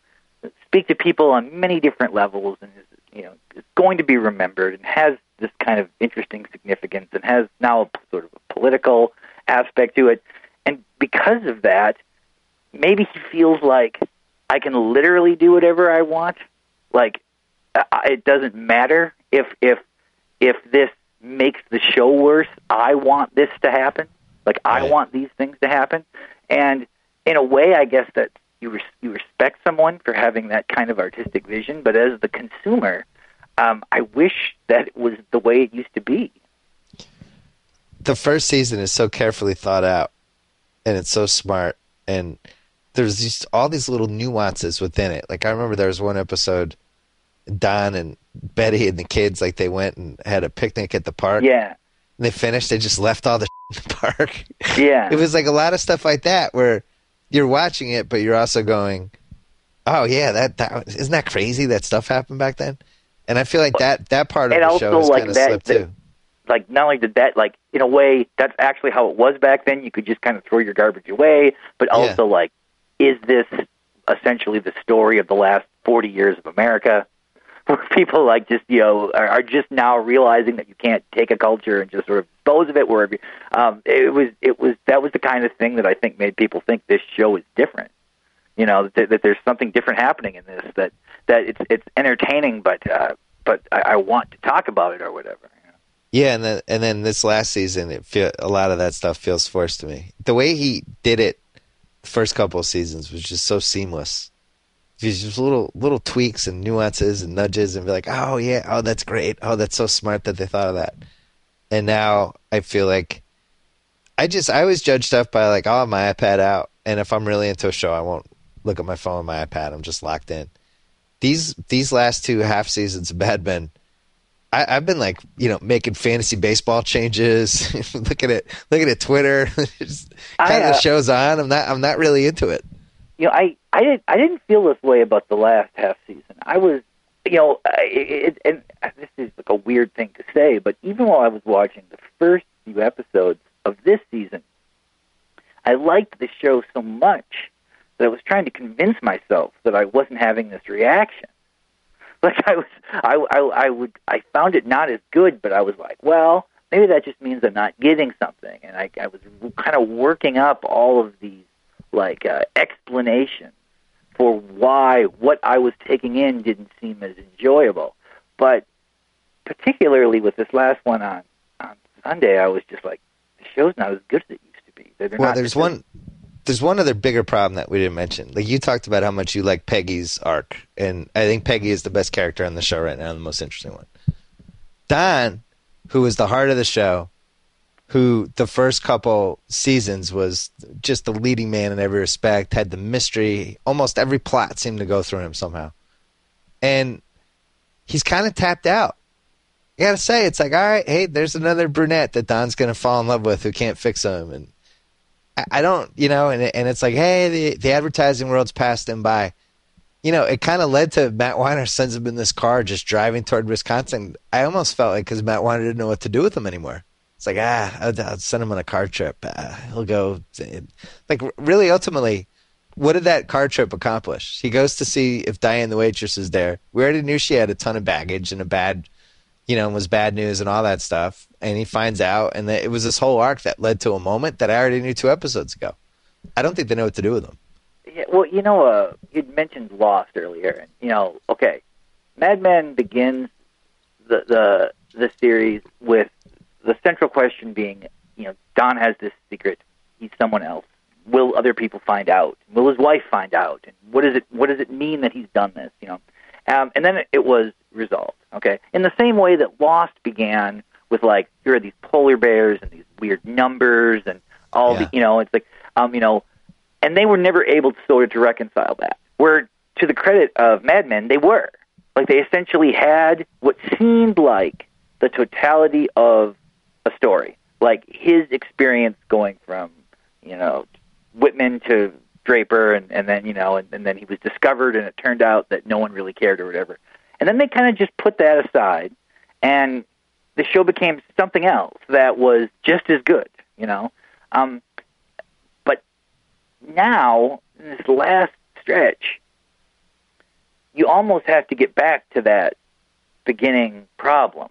speak to people on many different levels and is you know is going to be remembered and has this kind of interesting significance and has now a sort of a political aspect to it. And because of that maybe he feels like I can literally do whatever I want. Like I- it doesn't matter if if if this makes the show worse I want this to happen. Like I Right. want these things to happen. And in a way I guess that you res- you respect someone for having that kind of artistic vision but as the consumer um, I wish that it was the way it used to be. The first season is so carefully thought out and it's so smart and there's just all these little nuances within it. Like i remember there was one episode don and betty and the kids like they went and had a picnic at the park. Yeah. And they finished they just left all the in the park. Yeah. It was like a lot of stuff like that where you're watching it but you're also going oh yeah that that isn't that crazy that stuff happened back then and i feel like that that part of the also, show has like, kind of slipped that- too. like not only did that like in a way that's actually how it was back then. You could just kind of throw your garbage away. But Yeah. also like is this essentially the story of the last 40 years of america? Where people like just you know are, are just now realizing that you can't take a culture and just sort of dispose of it wherever um it was it was that was the kind of thing that i think made people think this show is different. You know that, that there's something different happening in this that that it's it's entertaining but uh but I, I want to talk about it or whatever? Yeah, and then and then this last season, it feel a lot of that stuff feels forced to me. The way he did it, the first couple of seasons was just so seamless. There's just little little tweaks and nuances and nudges, and be like, oh yeah, oh that's great, oh that's so smart that they thought of that. And now I feel like I just I always judge stuff by like, oh, my iPad out, and if I'm really into a show, I won't look at my phone my iPad. I'm just locked in. These these last two half seasons of Bad Men. I, I've been like, you know, making fantasy baseball changes, looking at looking at Twitter, just I, kind of uh, the show's on. I'm not I'm not really into it. you know, I I didn't I didn't feel this way about the last half season. I was, you know, I- it, it, and this is like a weird thing to say, but even while I was watching the first few episodes of this season, I liked the show so much that I was trying to convince myself that I wasn't having this reaction. Like I was, I, I, I would, I found it not as good, but I was like, well, maybe that just means I'm not getting something, and I, I was kind of working up all of these like uh, explanations for why what I was taking in didn't seem as enjoyable. But particularly with this last one on on Sunday, I was just like, the show's not as good as it used to be. They're Well, not there's one there's one other bigger problem that we didn't mention. Like you talked about how much you like Peggy's arc, and I think Peggy is the best character on the show right now, the most interesting one. Don, who was the heart of the show, who the first couple seasons was just the leading man in every respect, had the mystery, almost every plot seemed to go through him somehow. And he's kind of tapped out. You gotta say, it's like, all right, hey, there's another brunette that Don's gonna fall in love with who can't fix him, and I- don't, you know, and and it's like, hey, the the advertising world's passed him by. You know, it kind of led to Matt Weiner sends him in this car just driving toward Wisconsin. I almost felt like because Matt Weiner didn't know what to do with him anymore. It's like, ah, I'll, I'll send him on a car trip. Uh, he'll go. Like, really, ultimately, what did that car trip accomplish? He goes to see if Diane the waitress is there. We already knew she had a ton of baggage and a bad, you know, it was bad news and all that stuff. And he finds out, and it was this whole arc that led to a moment that I already knew two episodes ago. I don't think they know what to do with him. Yeah, well, you know, uh, you'd mentioned Lost earlier, and you know, okay, Mad Men begins the the the series with the central question being, you know, Don has this secret. He's someone else. Will other people find out? Will his wife find out? And what does it what does it mean that he's done this? You know, um, and then it was resolved. Okay, in the same way that Lost began with like here are these polar bears and these weird numbers and all Yeah. the you know it's like um you know and they were never able to sort of to reconcile that where to the credit of Mad Men they were like they essentially had what seemed like the totality of a story like his experience going from you know Whitman to Draper and and then you know and, and then he was discovered and it turned out that no one really cared or whatever and then they kind of just put that aside and the show became something else that was just as good, you know. Um, but now, in this last stretch, you almost have to get back to that beginning problem.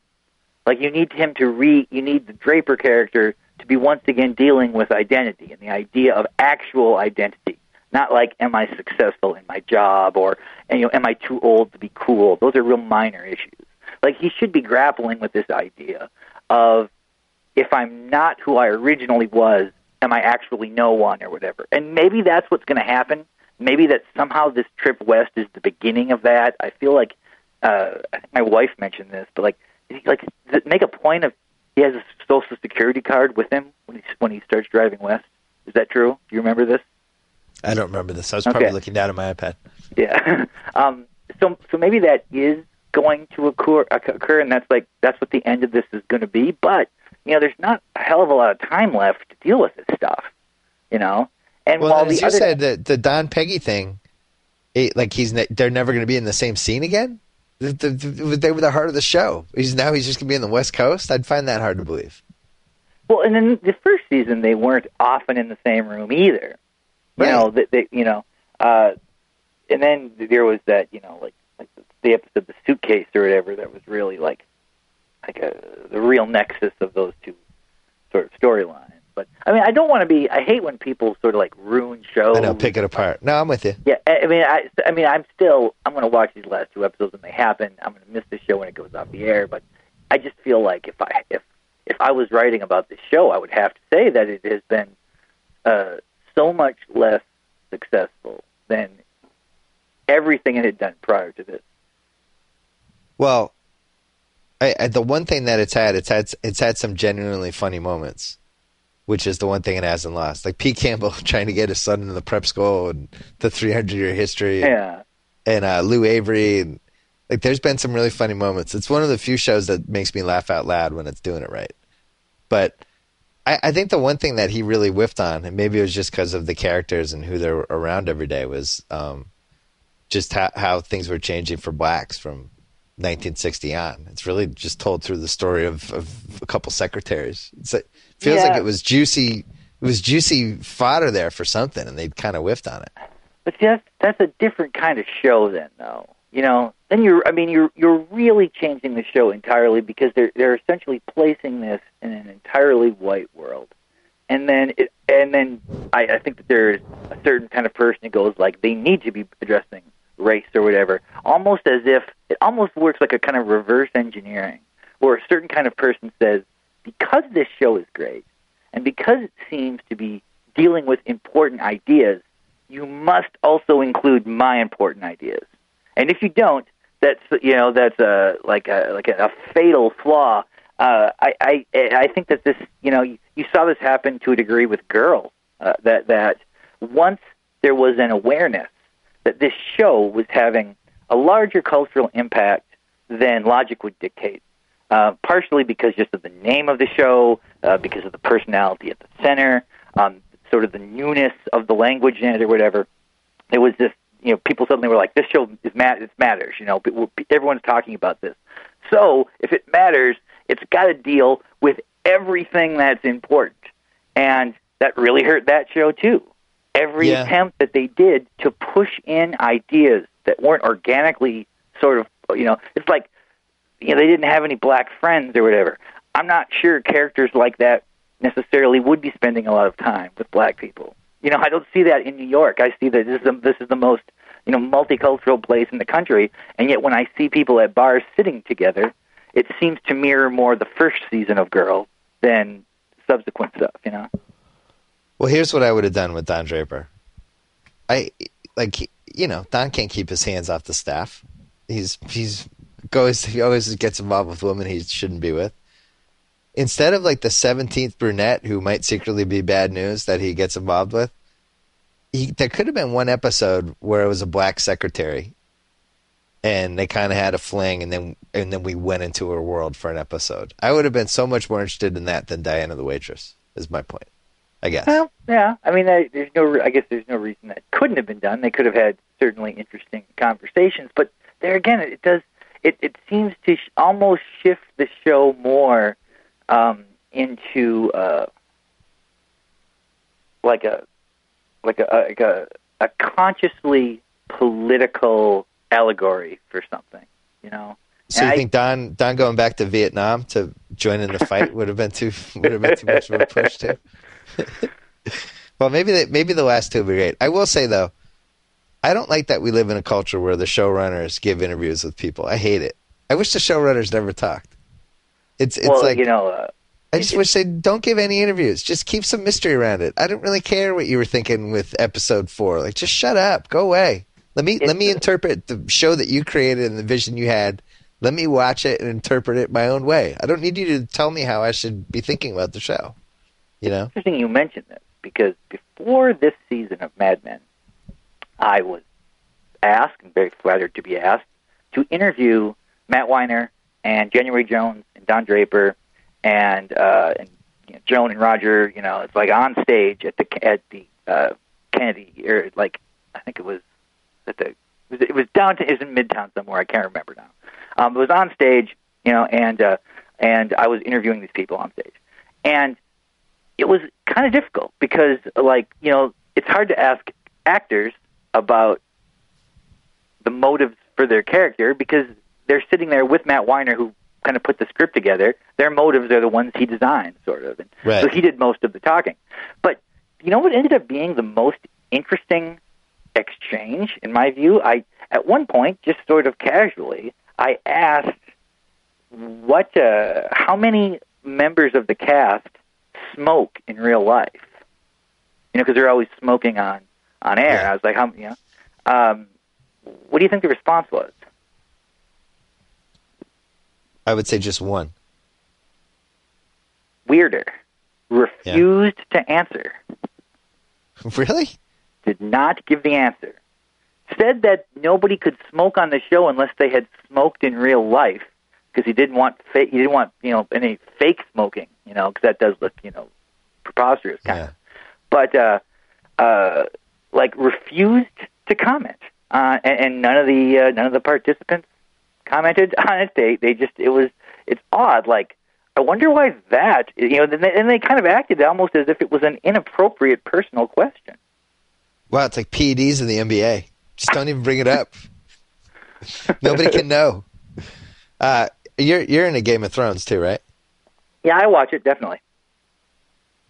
Like you need him to re, you need the Draper character to be once again dealing with identity and the idea of actual identity. Not like, am I successful in my job or, you know, am I too old to be cool? Those are real minor issues. Like he should be grappling with this idea of if I'm not who I originally was, am I actually no one or whatever? And maybe that's what's going to happen. Maybe that somehow this trip west is the beginning of that. I feel like uh, I think my wife mentioned this, but like, like make a point of he has a social security card with him when he when he starts driving west. Is that true? Do you remember this? I don't remember this. I was probably Okay. looking down at my iPad. Yeah. um, so so maybe that is going to occur, occur, and that's like that's what the end of this is going to be. But you know, there's not a hell of a lot of time left to deal with this stuff. You know, and Well, while as the you other said, the the Don Peggy thing, it, like he's ne- they're never going to be in the same scene again. The, the, the, they were the heart of the show. He's now he's just going to be in the West Coast. I'd find that hard to believe. well, and then the first season they weren't often in the same room either. You Right. know, that they, you know, uh, and then there was that you know like like the episode the suitcase or whatever that was really like like a the real nexus of those two sort of storylines. But I mean, I don't want to be. I hate when people sort of like ruin shows. I know, pick it apart. No, I'm with you. Yeah, I mean, I, I mean, I'm still. I'm going to watch these last two episodes when they happen. I'm going to miss the show when it goes off the air. But I just feel like if I if if I was writing about this show, I would have to say that it has been uh, so much less successful than everything it had done prior to this. Well, I, I, the one thing that it's had, it's had it's had some genuinely funny moments, which is the one thing it hasn't lost. Like Pete Campbell trying to get his son into the prep school and the 300 year history, Yeah, and uh, Lou Avery, and like there's been some really funny moments. It's one of the few shows that makes me laugh out loud when it's doing it right. But I, I think the one thing that he really whiffed on, and maybe it was just because of the characters and who they're around every day, was um, just how, how things were changing for blacks from 1960 on. It's really just told through the story of, of a couple secretaries. It's, it feels Yeah. like it was juicy. It was juicy fodder there for something, and they kind of whiffed on it. but see, that's that's a different kind of show, then, though. You know, then you're. I mean, you're you're really changing the show entirely because they're they're essentially placing this in an entirely white world, and then it, and then I, I think that there's a certain kind of person who goes like they need to be addressing race or whatever, almost as if it almost works like a kind of reverse engineering, where a certain kind of person says because this show is great, and because it seems to be dealing with important ideas, you must also include my important ideas. And if you don't, that's you know that's a like a like a, a fatal flaw. Uh, I I I think that this you know you, you saw this happen to a degree with Girl. Uh, that that once there was an awareness that this show was having a larger cultural impact than logic would dictate. Uh, partially because just of the name of the show, uh, because of the personality at the center, um, sort of the newness of the language in it or whatever. There was this, you know, people suddenly were like, "This show is mat- it matters." You know, everyone's talking about this. So if it matters, it's got to deal with everything that's important, and that really hurt that show too. Every Yeah. attempt that they did to push in ideas that weren't organically sort of, you know, it's like you know, they didn't have any black friends or whatever. I'm not sure characters like that necessarily would be spending a lot of time with black people. You know, I don't see that in New York. I see that this is the, this is the most you know multicultural place in the country, and yet when I see people at bars sitting together, it seems to mirror more the first season of Girl than subsequent stuff. You know. Well, here's what I would have done with Don Draper. I like you know Don can't keep his hands off the staff. He's he's goes he always gets involved with women he shouldn't be with. instead of like the 17th brunette who might secretly be bad news that he gets involved with, he, there could have been one episode where it was a black secretary and they kind of had a fling and then and then we went into her world for an episode. I would have been so much more interested in that than Diana the waitress. Is my point. I guess. Well, yeah. I mean, I, there's no. I guess there's no reason that couldn't have been done. They could have had certainly interesting conversations, but there again, it does. It it seems to sh- almost shift the show more um, into uh, like a like a like a, a consciously political allegory for something. You know. So you I, think Don Don going back to Vietnam to join in the fight would have been too would have been too much of a push too? well, maybe the, maybe the last two will be great. I will say though, I don't like that we live in a culture where the showrunners give interviews with people. I hate it. I wish the showrunners never talked. It's it's well, like you know. Uh, I just wish they don't give any interviews. Just keep some mystery around it. I don't really care what you were thinking with episode four. Like, just shut up. Go away. Let me let me interpret the show that you created and the vision you had. Let me watch it and interpret it my own way. I don't need you to tell me how I should be thinking about the show. You know, interesting you mentioned this because before this season of Mad Men, I was asked and very flattered to be asked to interview Matt Weiner and January Jones and Don Draper and uh, and you know, Joan and Roger. You know, it's like on stage at the at the uh, Kennedy or like I think it was at the it was, downtown. It was in Midtown somewhere. I can't remember now. Um, it was on stage, you know, and uh, and I was interviewing these people on stage, and it was kind of difficult because, like, you know, it's hard to ask actors about the motives for their character because they're sitting there with Matt Weiner, who kind of put the script together. Their motives are the ones he designed, sort of, and right. so he did most of the talking. But you know what ended up being the most interesting exchange, in my view? I at one point, just sort of casually, I asked what, uh, how many members of the cast smoke in real life. You know, because they're always smoking on on air. Yeah. I was like, how you know, um, what do you think the response was? I would say just one. Weiner. Refused yeah. to answer. Really? Did not give the answer. Said that nobody could smoke on the show unless they had smoked in real life because he didn't want he didn't want you know any fake smoking, you know, because that does look you know preposterous kind yeah. of. But uh, uh, like refused to comment, uh, and, and none of the uh, none of the participants commented on it. They they just it was it's odd. Like I wonder why that you know. And they, and they kind of acted almost as if it was an inappropriate personal question. Wow, it's like PEDs in the NBA. Just don't even bring it up. Nobody can know. Uh, you're you're into Game of Thrones too, right? Yeah, I watch it definitely.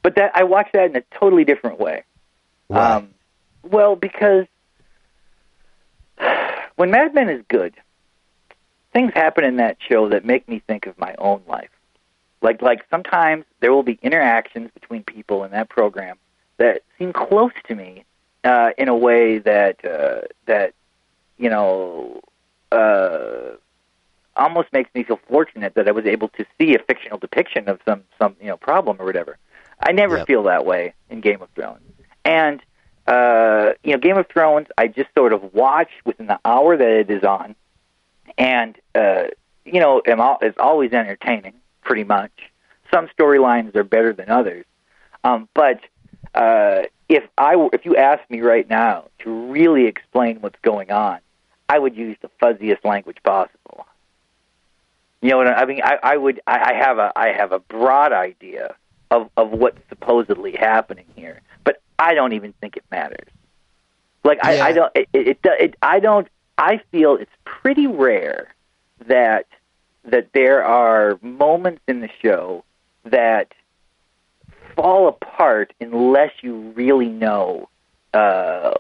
But that I watch that in a totally different way. Why? Um, well, because when Mad Men is good, things happen in that show that make me think of my own life. Like like sometimes there will be interactions between people in that program that seem close to me uh, in a way that uh, that you know uh, almost makes me feel fortunate that I was able to see a fictional depiction of some some you know problem or whatever. I never yep. feel that way in Game of Thrones, and uh, you know Game of Thrones I just sort of watch within the hour that it is on, and uh, you know am al- is always entertaining pretty much. Some storylines are better than others, um, but uh, if I were, if you asked me right now to really explain what's going on, I would use the fuzziest language possible. You know what I mean? I, I would. I, I have a. I have a broad idea of of what's supposedly happening here, but I don't even think it matters. Like I, yeah. I don't. It, it, it. I don't. I feel it's pretty rare that that there are moments in the show that fall apart unless you really know uh,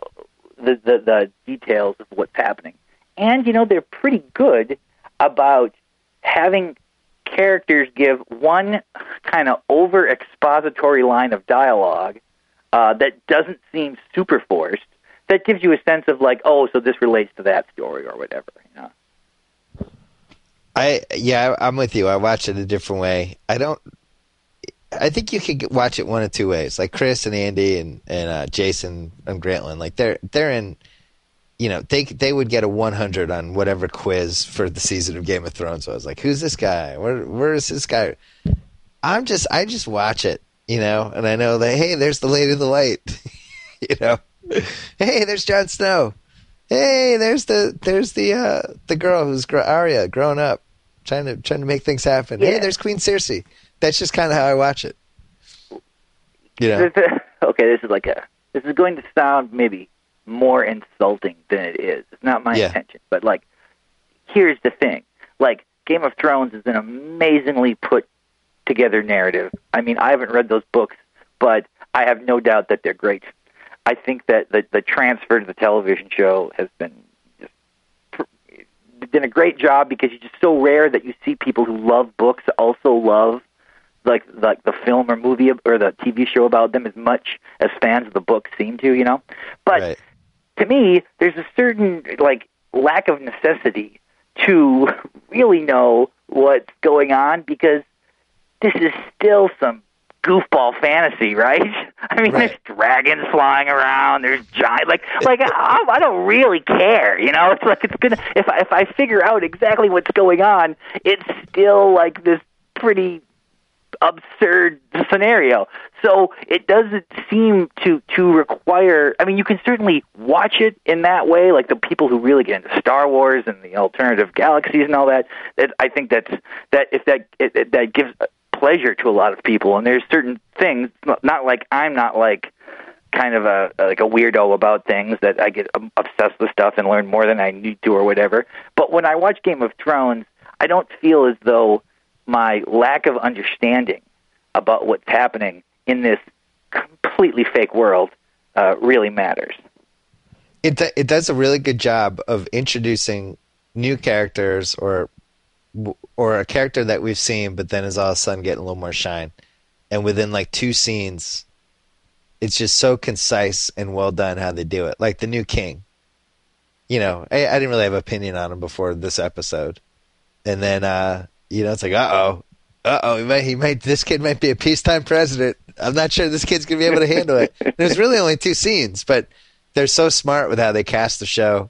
the, the the details of what's happening. And you know they're pretty good about having characters give one kind of over expository line of dialogue uh, that doesn't seem super forced, that gives you a sense of like, oh, so this relates to that story or whatever. You know? I yeah, I'm with you. I watch it a different way. I don't I think you could watch it one of two ways. Like Chris and Andy and and uh, Jason and Grantland, like they're they're in. You know, they they would get a 100 on whatever quiz for the season of Game of Thrones. So I was like, "Who's this guy? Where where is this guy?" I'm just I just watch it, you know, and I know that hey, there's the Lady of the Light, you know, hey, there's Jon Snow, hey, there's the there's the uh, the girl who's Arya growing up, trying to trying to make things happen. Yeah. Hey, there's Queen Cersei. That's just kind of how I watch it. You know, okay, this is like a. This is going to sound maybe more insulting than it is. It's not my Yeah. intention, but like, here's the thing: like, Game of Thrones is an amazingly put together narrative. I mean, I haven't read those books, but I have no doubt that they're great. I think that the the transfer to the television show has been just pr- done a great job because it's just so rare that you see people who love books also love like like the film or movie or the TV show about them as much as fans of the book seem to, you know. But right? To me, there's a certain like lack of necessity to really know what's going on because this is still some goofball fantasy, right? I mean, Right. there's dragons flying around. There's giant, like, like I, I don't really care, you know. It's like it's gonna if I, if I figure out exactly what's going on, it's still like this pretty absurd scenario. So it doesn't seem to to require. I mean, you can certainly watch it in that way, like the people who really get into Star Wars and the alternative galaxies and all that. That I think that's that if that it, it, that gives pleasure to a lot of people. And there's certain things, not like I'm not like kind of a like a weirdo about things that I get obsessed with stuff and learn more than I need to or whatever. But when I watch Game of Thrones, I don't feel as though my lack of understanding about what's happening in this completely fake world uh, really matters. It do- it does a really good job of introducing new characters or or a character that we've seen, but then is all of a sudden getting a little more shine. And within like two scenes, it's just so concise and well done how they do it. Like the new king. You know, I, I didn't really have an opinion on him before this episode, and then uh, you know it's like, uh oh, uh oh, he might, he might, this kid might be a peacetime president. I'm not sure this kid's gonna be able to handle it. There's really only two scenes, but they're so smart with how they cast the show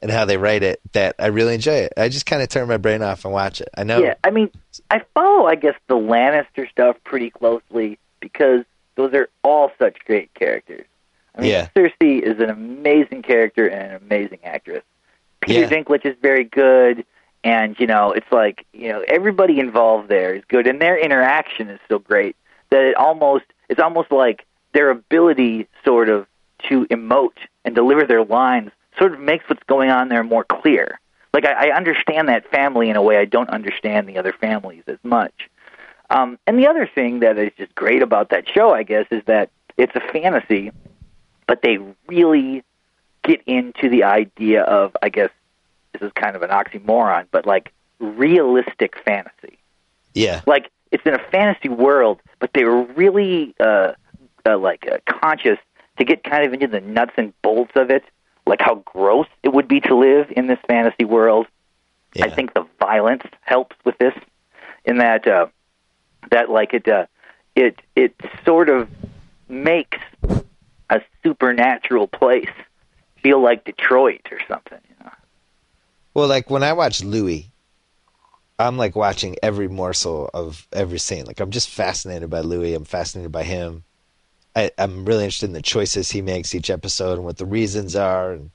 and how they write it that I really enjoy it. I just kind of turn my brain off and watch it. I know. Yeah, I mean, I follow, I guess, the Lannister stuff pretty closely because those are all such great characters. I mean, Yeah. Cersei is an amazing character and an amazing actress. Peter Yeah. Dinklage is very good, and you know, it's like you know, everybody involved there is good, and their interaction is so great that it almost it's almost like their ability, sort of, to emote and deliver their lines, sort of makes what's going on there more clear. Like I, I understand that family in a way I don't understand the other families as much. Um, and the other thing that is just great about that show, I guess, is that it's a fantasy, but they really get into the idea of, I guess, this is kind of an oxymoron, but like realistic fantasy. Yeah. Like it's in a fantasy world, but they were really uh, uh, like uh, conscious to get kind of into the nuts and bolts of it, like how gross it would be to live in this fantasy world. yeah. I think the violence helps with this, in that uh, that like it uh, it it sort of makes a supernatural place feel like Detroit or something. Well, like when I watch Louis, I'm like watching every morsel of every scene. Like I'm just fascinated by Louis. I'm fascinated by him. I, I'm really interested in the choices he makes each episode and what the reasons are. And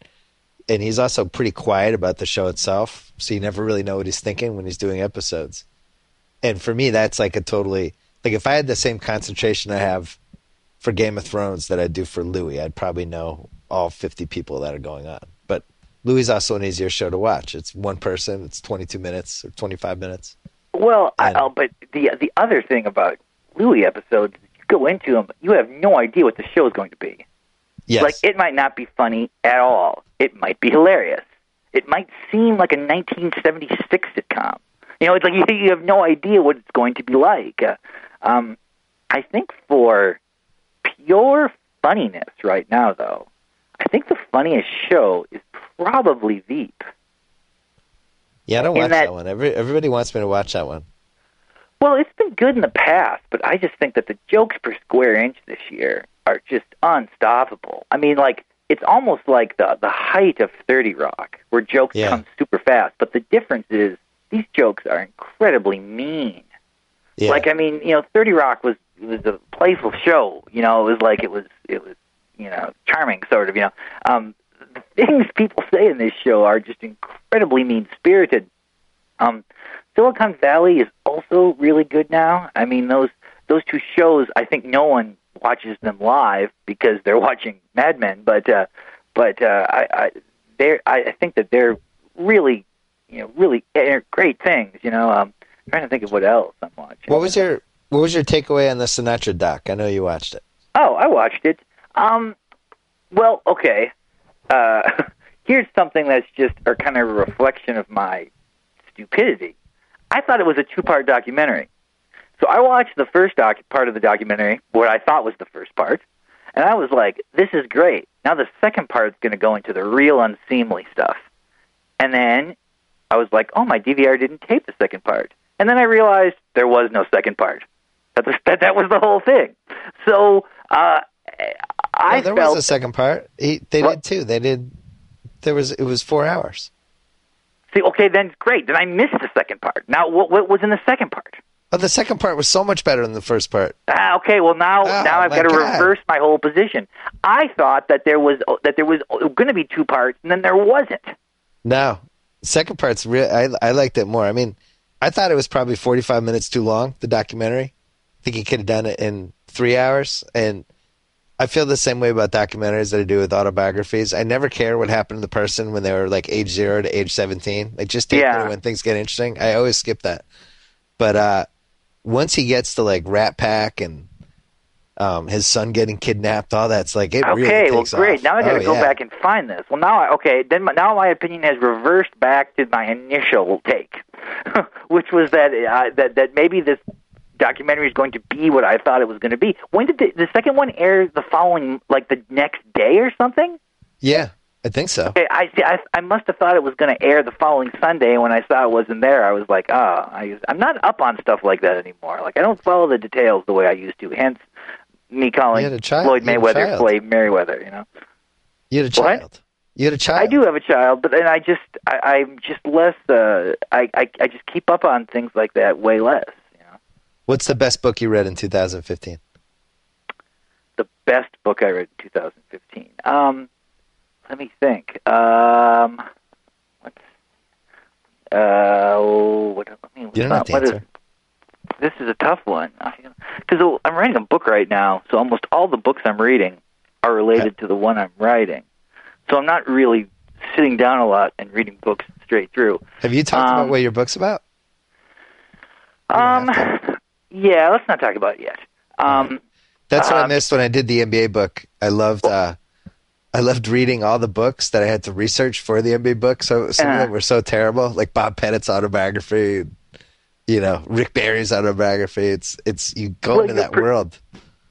and he's also pretty quiet about the show itself, so you never really know what he's thinking when he's doing episodes. And for me, that's like a totally like if I had the same concentration I have for Game of Thrones that I do for Louis, I'd probably know all 50 people that are going on. Louis is also an easier show to watch. It's one person. It's 22 minutes or 25 minutes. Well, I, And- I'll, but the the other thing about Louis episodes, you go into them, you have no idea what the show is going to be. Yes. Like it might not be funny at all. It might be hilarious. It might seem like a 1976 sitcom. You know, it's like you, you have no idea what it's going to be like. Uh, um, I think for pure funniness right now, though, I think the funniest show is probably Veep. yeah, I don't watch that- that, one. Every, everybody wants me to watch that one. Well, it's been good in the past, but I just think that the jokes per square inch this year are just unstoppable. I mean, like it's almost like the the height of 30 Rock, where jokes Yeah. come super fast, but the difference is these jokes are incredibly mean. Yeah. Like I mean, you know, Thirty Rock was was a playful show. You know, it was like it was it was you know charming sort of. You know, um, things people say in this show are just incredibly mean spirited. Um, Silicon Valley is also really good now. I mean, those those two shows. I think no one watches them live because they're watching Mad Men. But uh, but uh, I I they're I I think that they're really you know really they're great things. You know, um, trying to think of what else I'm watching. what was your what was your takeaway on the Sinatra doc? I know you watched it. Oh, I watched it. Um, well, okay. Uh, here's something that's just a kind of a reflection of my stupidity. I thought it was a two-part documentary. So I watched the first doc- part of the documentary, what I thought was the first part, and I was like, "This is great." Now the second part is going to go into the real unseemly stuff, and then I was like, "Oh, my DVR didn't tape the second part," and then I realized there was no second part. That that, that was the whole thing. So uh, I No, there felt was a second part. He, they What? did too. They did. There was. It was four hours. See, okay, then great. Then I missed the second part. Now, what, what was in the second part? Oh, the second part was so much better than the first part. Ah, okay. Well, now Oh, now I've got to God. reverse my whole position. I thought that there was that there was going to be two parts, and then there wasn't. No, second part's real. I I liked it more. I mean, I thought it was probably forty five minutes too long. The documentary. I think he could have done it in three hours. And I feel the same way about documentaries that I do with autobiographies. I never care what happened to the person when they were like age zero to age seventeen. Like just take Yeah. it when things get interesting. I always skip that. But uh, once he gets to like Rat Pack and um, his son getting kidnapped, all that's like it really Okay, well, great. off. Now I got to Oh, go yeah. back and find this. Well, now I, okay, then my, now my opinion has reversed back to my initial take, which was that uh, that that maybe this documentary is going to be what I thought it was going to be. When did the, the second one air? The following, like the next day or something? Yeah, I think so. Okay, I see. I, I must have thought it was going to air the following Sunday, and when I saw it wasn't there, I was like, oh, I, I'm not up on stuff like that anymore. Like I don't follow the details the way I used to. Hence, me calling You had a child- Floyd you had a Mayweather. Floyd Merriweather. You know. You had a What? child. You had a child. I do have a child, but then I just I, I'm just less. Uh, I, I I just keep up on things like that way less. What's the best book you read in 2015? the best book I read in 2015. Um, let me think. Um, what's uh, oh, what, let me, You don't have to what is- answer. this is a tough one because I'm writing a book right now, so almost all the books I'm reading are related to the one I'm writing. So I'm not really sitting down a lot and reading books straight through. Have you talked about Um, what your book's about? Um, yeah, let's not talk about it yet. Um, That's what I um, missed when I did the NBA book. I loved uh, I loved reading all the books that I had to research for the NBA book. So some of Uh-huh. them were so terrible, like Bob Pettit's autobiography, you know, Rick Barry's autobiography. It's it's you go Well, into that per- world.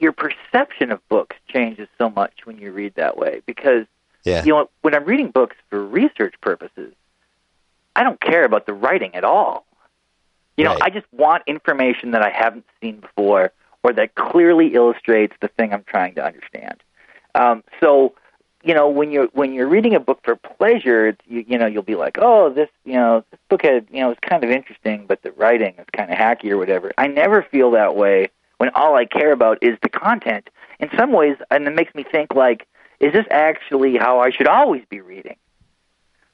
your perception of books changes so much when you read that way because Yeah. you know when I'm reading books for research purposes, I don't care about the writing at all. You know, Right. I just want information that I haven't seen before or that clearly illustrates the thing I'm trying to understand. Um, so, you know, when you're when you're reading a book for pleasure, it's, you, you know, you'll be like, oh, this, you know, this book had, you know, it's kind of interesting, but the writing is kind of hacky or whatever. I never feel that way when all I care about is the content. In some ways, and it makes me think like, is this actually how I should always be reading?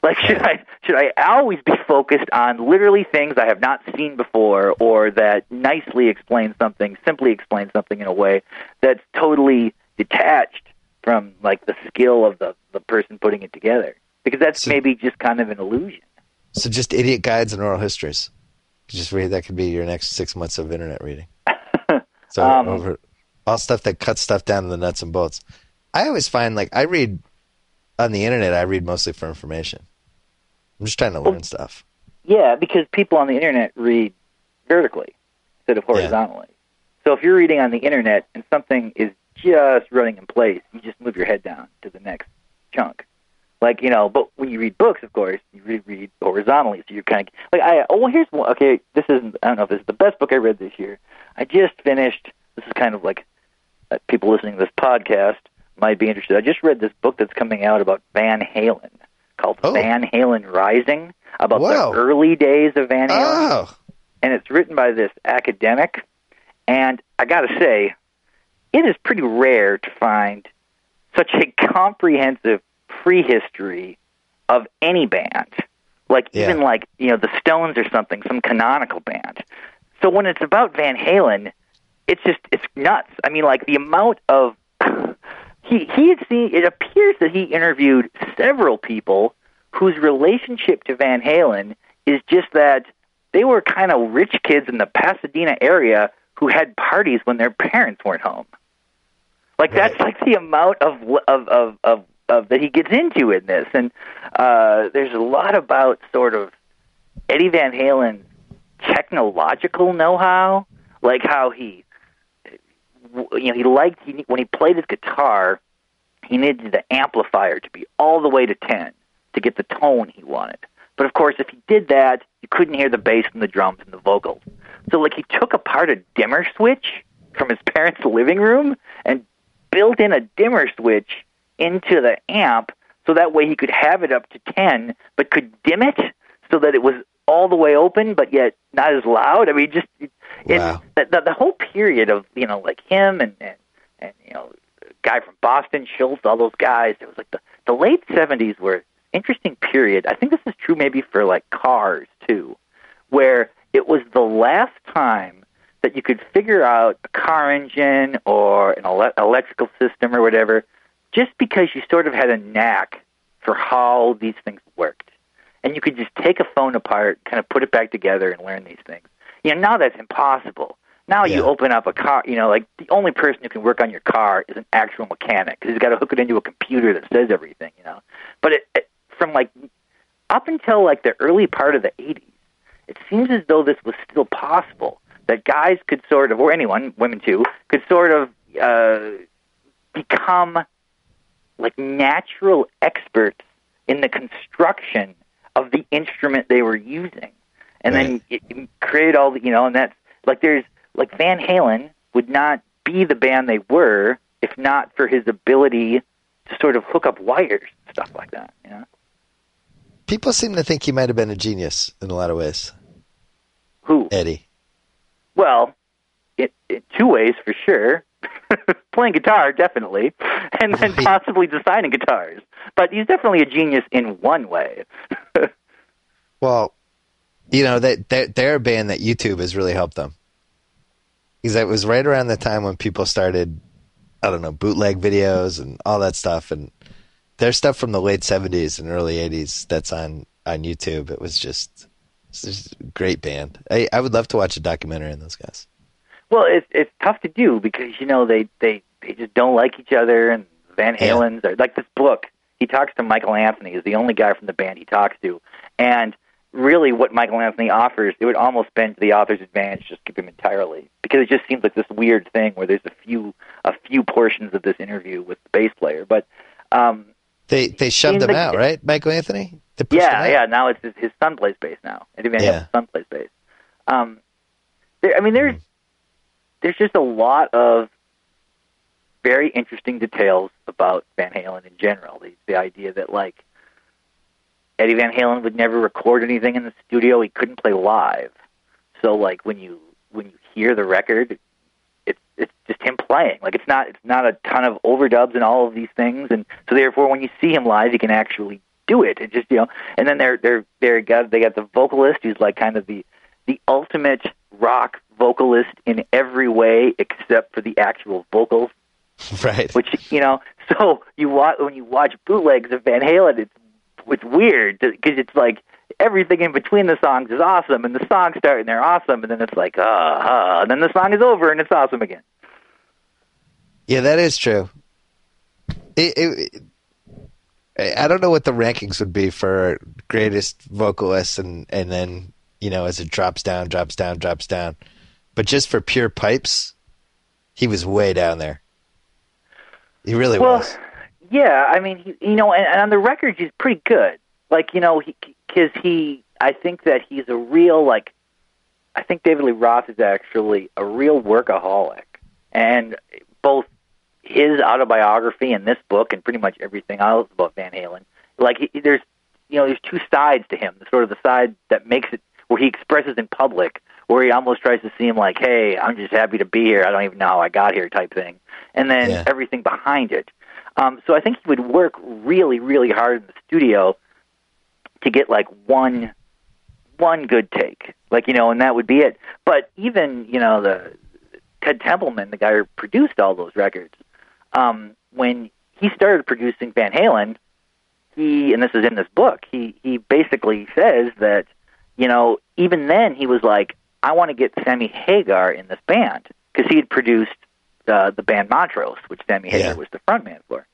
Like should I should I always be focused on literally things I have not seen before or that nicely explain something, simply explain something in a way that's totally detached from like the skill of the the person putting it together? Because that's So- maybe just kind of an illusion. So just idiot guides and oral histories. Just read that could be your next six months of internet reading. So Um, over all stuff that cuts stuff down to the nuts and bolts. I always find like I read on the internet. I read mostly for information. I'm just trying to learn stuff. Yeah, because people on the internet read vertically instead of horizontally. So if you're reading on the internet and something is just running in place, you just move your head down to the next chunk. Like you know, but when you read books, of course, you read, read horizontally, so you're kind of like I. Oh, well, here's one. Okay, this isn't. I don't know if this is the best book I read this year. I just finished. This is kind of like uh, people listening to this podcast might be interested. I just read this book that's coming out about Van Halen called Oh. Van Halen Rising about Wow. the early days of Van Halen Oh, and it's written by this academic. And I got to say, it is pretty rare to find such a comprehensive prehistory of any band, like Yeah. even like you know the Stones or something, some canonical band. So when it's about Van Halen, it's just it's nuts. I mean, like the amount of he he had seen. It appears that he interviewed several people whose relationship to Van Halen is just that they were kind of rich kids in the Pasadena area who had parties when their parents weren't home. Like that's like the amount of of of of, of that he gets into in this, and uh, there's a lot about sort of Eddie Van Halen's technological know-how, like how he, you know, he liked he, when he played his guitar, he needed the amplifier to be all the way to ten to get the tone he wanted. But of course, if he did that, you couldn't hear the bass and the drums and the vocals. So, like, he took apart a dimmer switch from his parents' living room and built in a dimmer switch into the amp so that way he could have it up to 10 but could dim it so that it was all the way open but yet not as loud i mean just it, Wow. the, the, the whole period of you know like him and and, and you know guy from boston Scholz all those guys it was like the, the late 70s were an interesting period i think this is true maybe for like cars too where it was the last time that you could figure out a car engine or an ele- electrical system or whatever just because you sort of had a knack for how these things worked. And you could just take a phone apart, kind of put it back together and learn these things. You know, now that's impossible. Now you open up a car, you know, like the only person who can work on your car is an actual mechanic because he's got to hook it into a computer that says everything, you know. But it, it, from like up until like the early part of the 80s, it seems as though this was still possible that guys could sort of, or anyone, women too, could sort of uh, become like natural experts in the construction of the instrument they were using, and then it, create all the you know, and that's like there's like Van Halen would not be the band they were if not for his ability to sort of hook up wires and stuff like that. You know, people seem to think he might have been a genius in a lot of ways. who? Eddie. Well, it, it two ways for sure. Playing guitar, definitely, and then Right. possibly designing guitars. But he's definitely a genius in one way. Well, you know, they, they're, they're a band that YouTube has really helped them. Because it was right around the time when people started, I don't know, bootleg videos and all that stuff. And there's stuff from the late 70s and early 80s that's on, on YouTube. It was just, it's just a great band. I, I would love to watch a documentary on those guys. Well, it's it's tough to do because you know they they they just don't like each other, and Van. Halen's are like this book. He talks to Michael Anthony, is the only guy from the band he talks to, and really, what Michael Anthony offers, it would almost bend to the author's advantage just keep him entirely because it just seems like this weird thing where there's a few a few portions of this interview with the bass player, but. um They they shoved him like- out, right, Michael Anthony? Yeah, yeah. Now it's his, his son plays bass now. Eddie Van Yeah. Halen's son plays bass. Um, there, I mean, there's there's just a lot of very interesting details about Van Halen in general. The, the idea that like Eddie Van Halen would never record anything in the studio. He couldn't play live. So like when you when you hear the record, it's it's just him playing. Like it's not it's not a ton of overdubs and all of these things. And so therefore, when you see him live, he can actually do it. It just you know. And then they're they're they're got they got the vocalist who's like kind of the the ultimate rock vocalist in every way except for the actual vocals Right. which you know so you watch when you watch bootlegs of van halen it's it's weird because it's like everything in between the songs is awesome and the songs start and they're awesome and then it's like uh, uh and then the song is over and it's awesome again Yeah, that is true. It, it, it, I don't know what the rankings would be for greatest vocalists, and and then you know as it drops down, drops down, drops down. But just for pure pipes, he was way down there. He really well was. Yeah, I mean, he, you know, and, and on the records, he's pretty good. Like, you know, because he, he, I think that he's a real like. I think David Lee Roth is actually a real workaholic, and both his autobiography and this book and pretty much everything else about Van Halen, like he, there's, you know, there's two sides to him. The sort of the side that makes it where he expresses in public, where he almost tries to seem like, "Hey, I'm just happy to be here. I don't even know how I got here," type thing, and then Yeah. everything behind it. Um, so I think he would work really, really hard in the studio to get like one one good take, like you know, and that would be it. But even you know the Ted Templeman, the guy who produced all those records, um, when he started producing Van Halen, he and this is in this book, he he basically says that you know even then he was like, I want to get Sammy Hagar in this band because he had produced uh, the band Montrose, which Sammy Hagar Yeah. was the frontman for.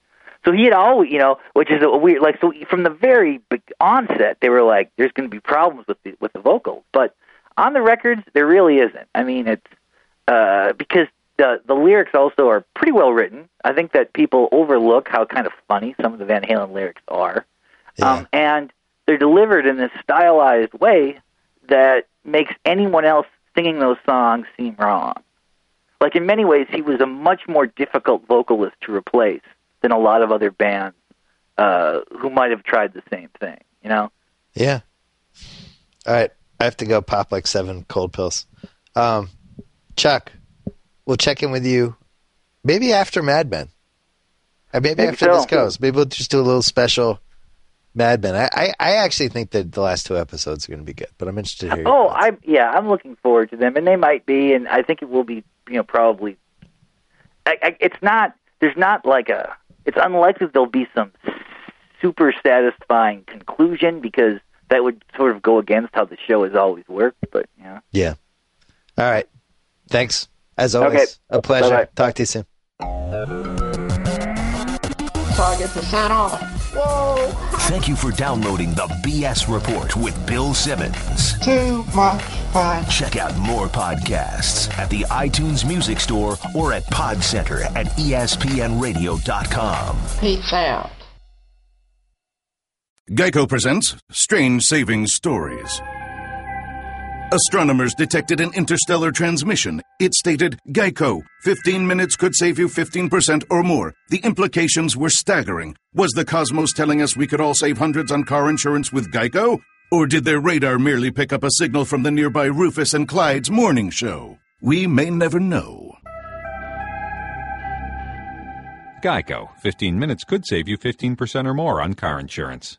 So he had always, you know, which is a weird, like, so from the very onset, they were like, "There's going to be problems with the with the vocals," but on the records, there really isn't. I mean, it's uh, because the the lyrics also are pretty well written. I think that people overlook how kind of funny some of the Van Halen lyrics are, Yeah. um, and they're delivered in this stylized way that makes anyone else singing those songs seem wrong. Like in many ways, he was a much more difficult vocalist to replace than a lot of other bands uh, who might have tried the same thing. You know? Yeah. All right. I have to go pop like seven cold pills. Um, Chuck, we'll check in with you maybe after Mad Men. Maybe, after so. this goes. Maybe we'll just do a little special Mad Men. I, I, I actually think that the last two episodes are going to be good, but I'm interested to hear. Oh. I yeah, I'm looking forward to them, and they might be, and I think it will be. You know, probably. I, I, it's not. There's not like a. It's unlikely there'll be some super satisfying conclusion because that would sort of go against how the show has always worked. But you know. Yeah. All right. Thanks. As always, Okay. a pleasure. Bye-bye. Talk to you soon. Target percent off. Whoa, Thank you for downloading the BS Report with Bill Simmons. too much fun. Check out more podcasts at the iTunes Music Store or at Podcenter at E ESPNRadio.com. Peace out. Geico presents Strange Savings Stories. Astronomers detected an interstellar transmission. It stated, Geico, 15 minutes could save you 15% or more. The implications were staggering. Was the cosmos telling us we could all save hundreds on car insurance with Geico? Or did their radar merely pick up a signal from the nearby Rufus and Clyde's morning show? We may never know. Geico. 15 minutes could save you 15% or more on car insurance.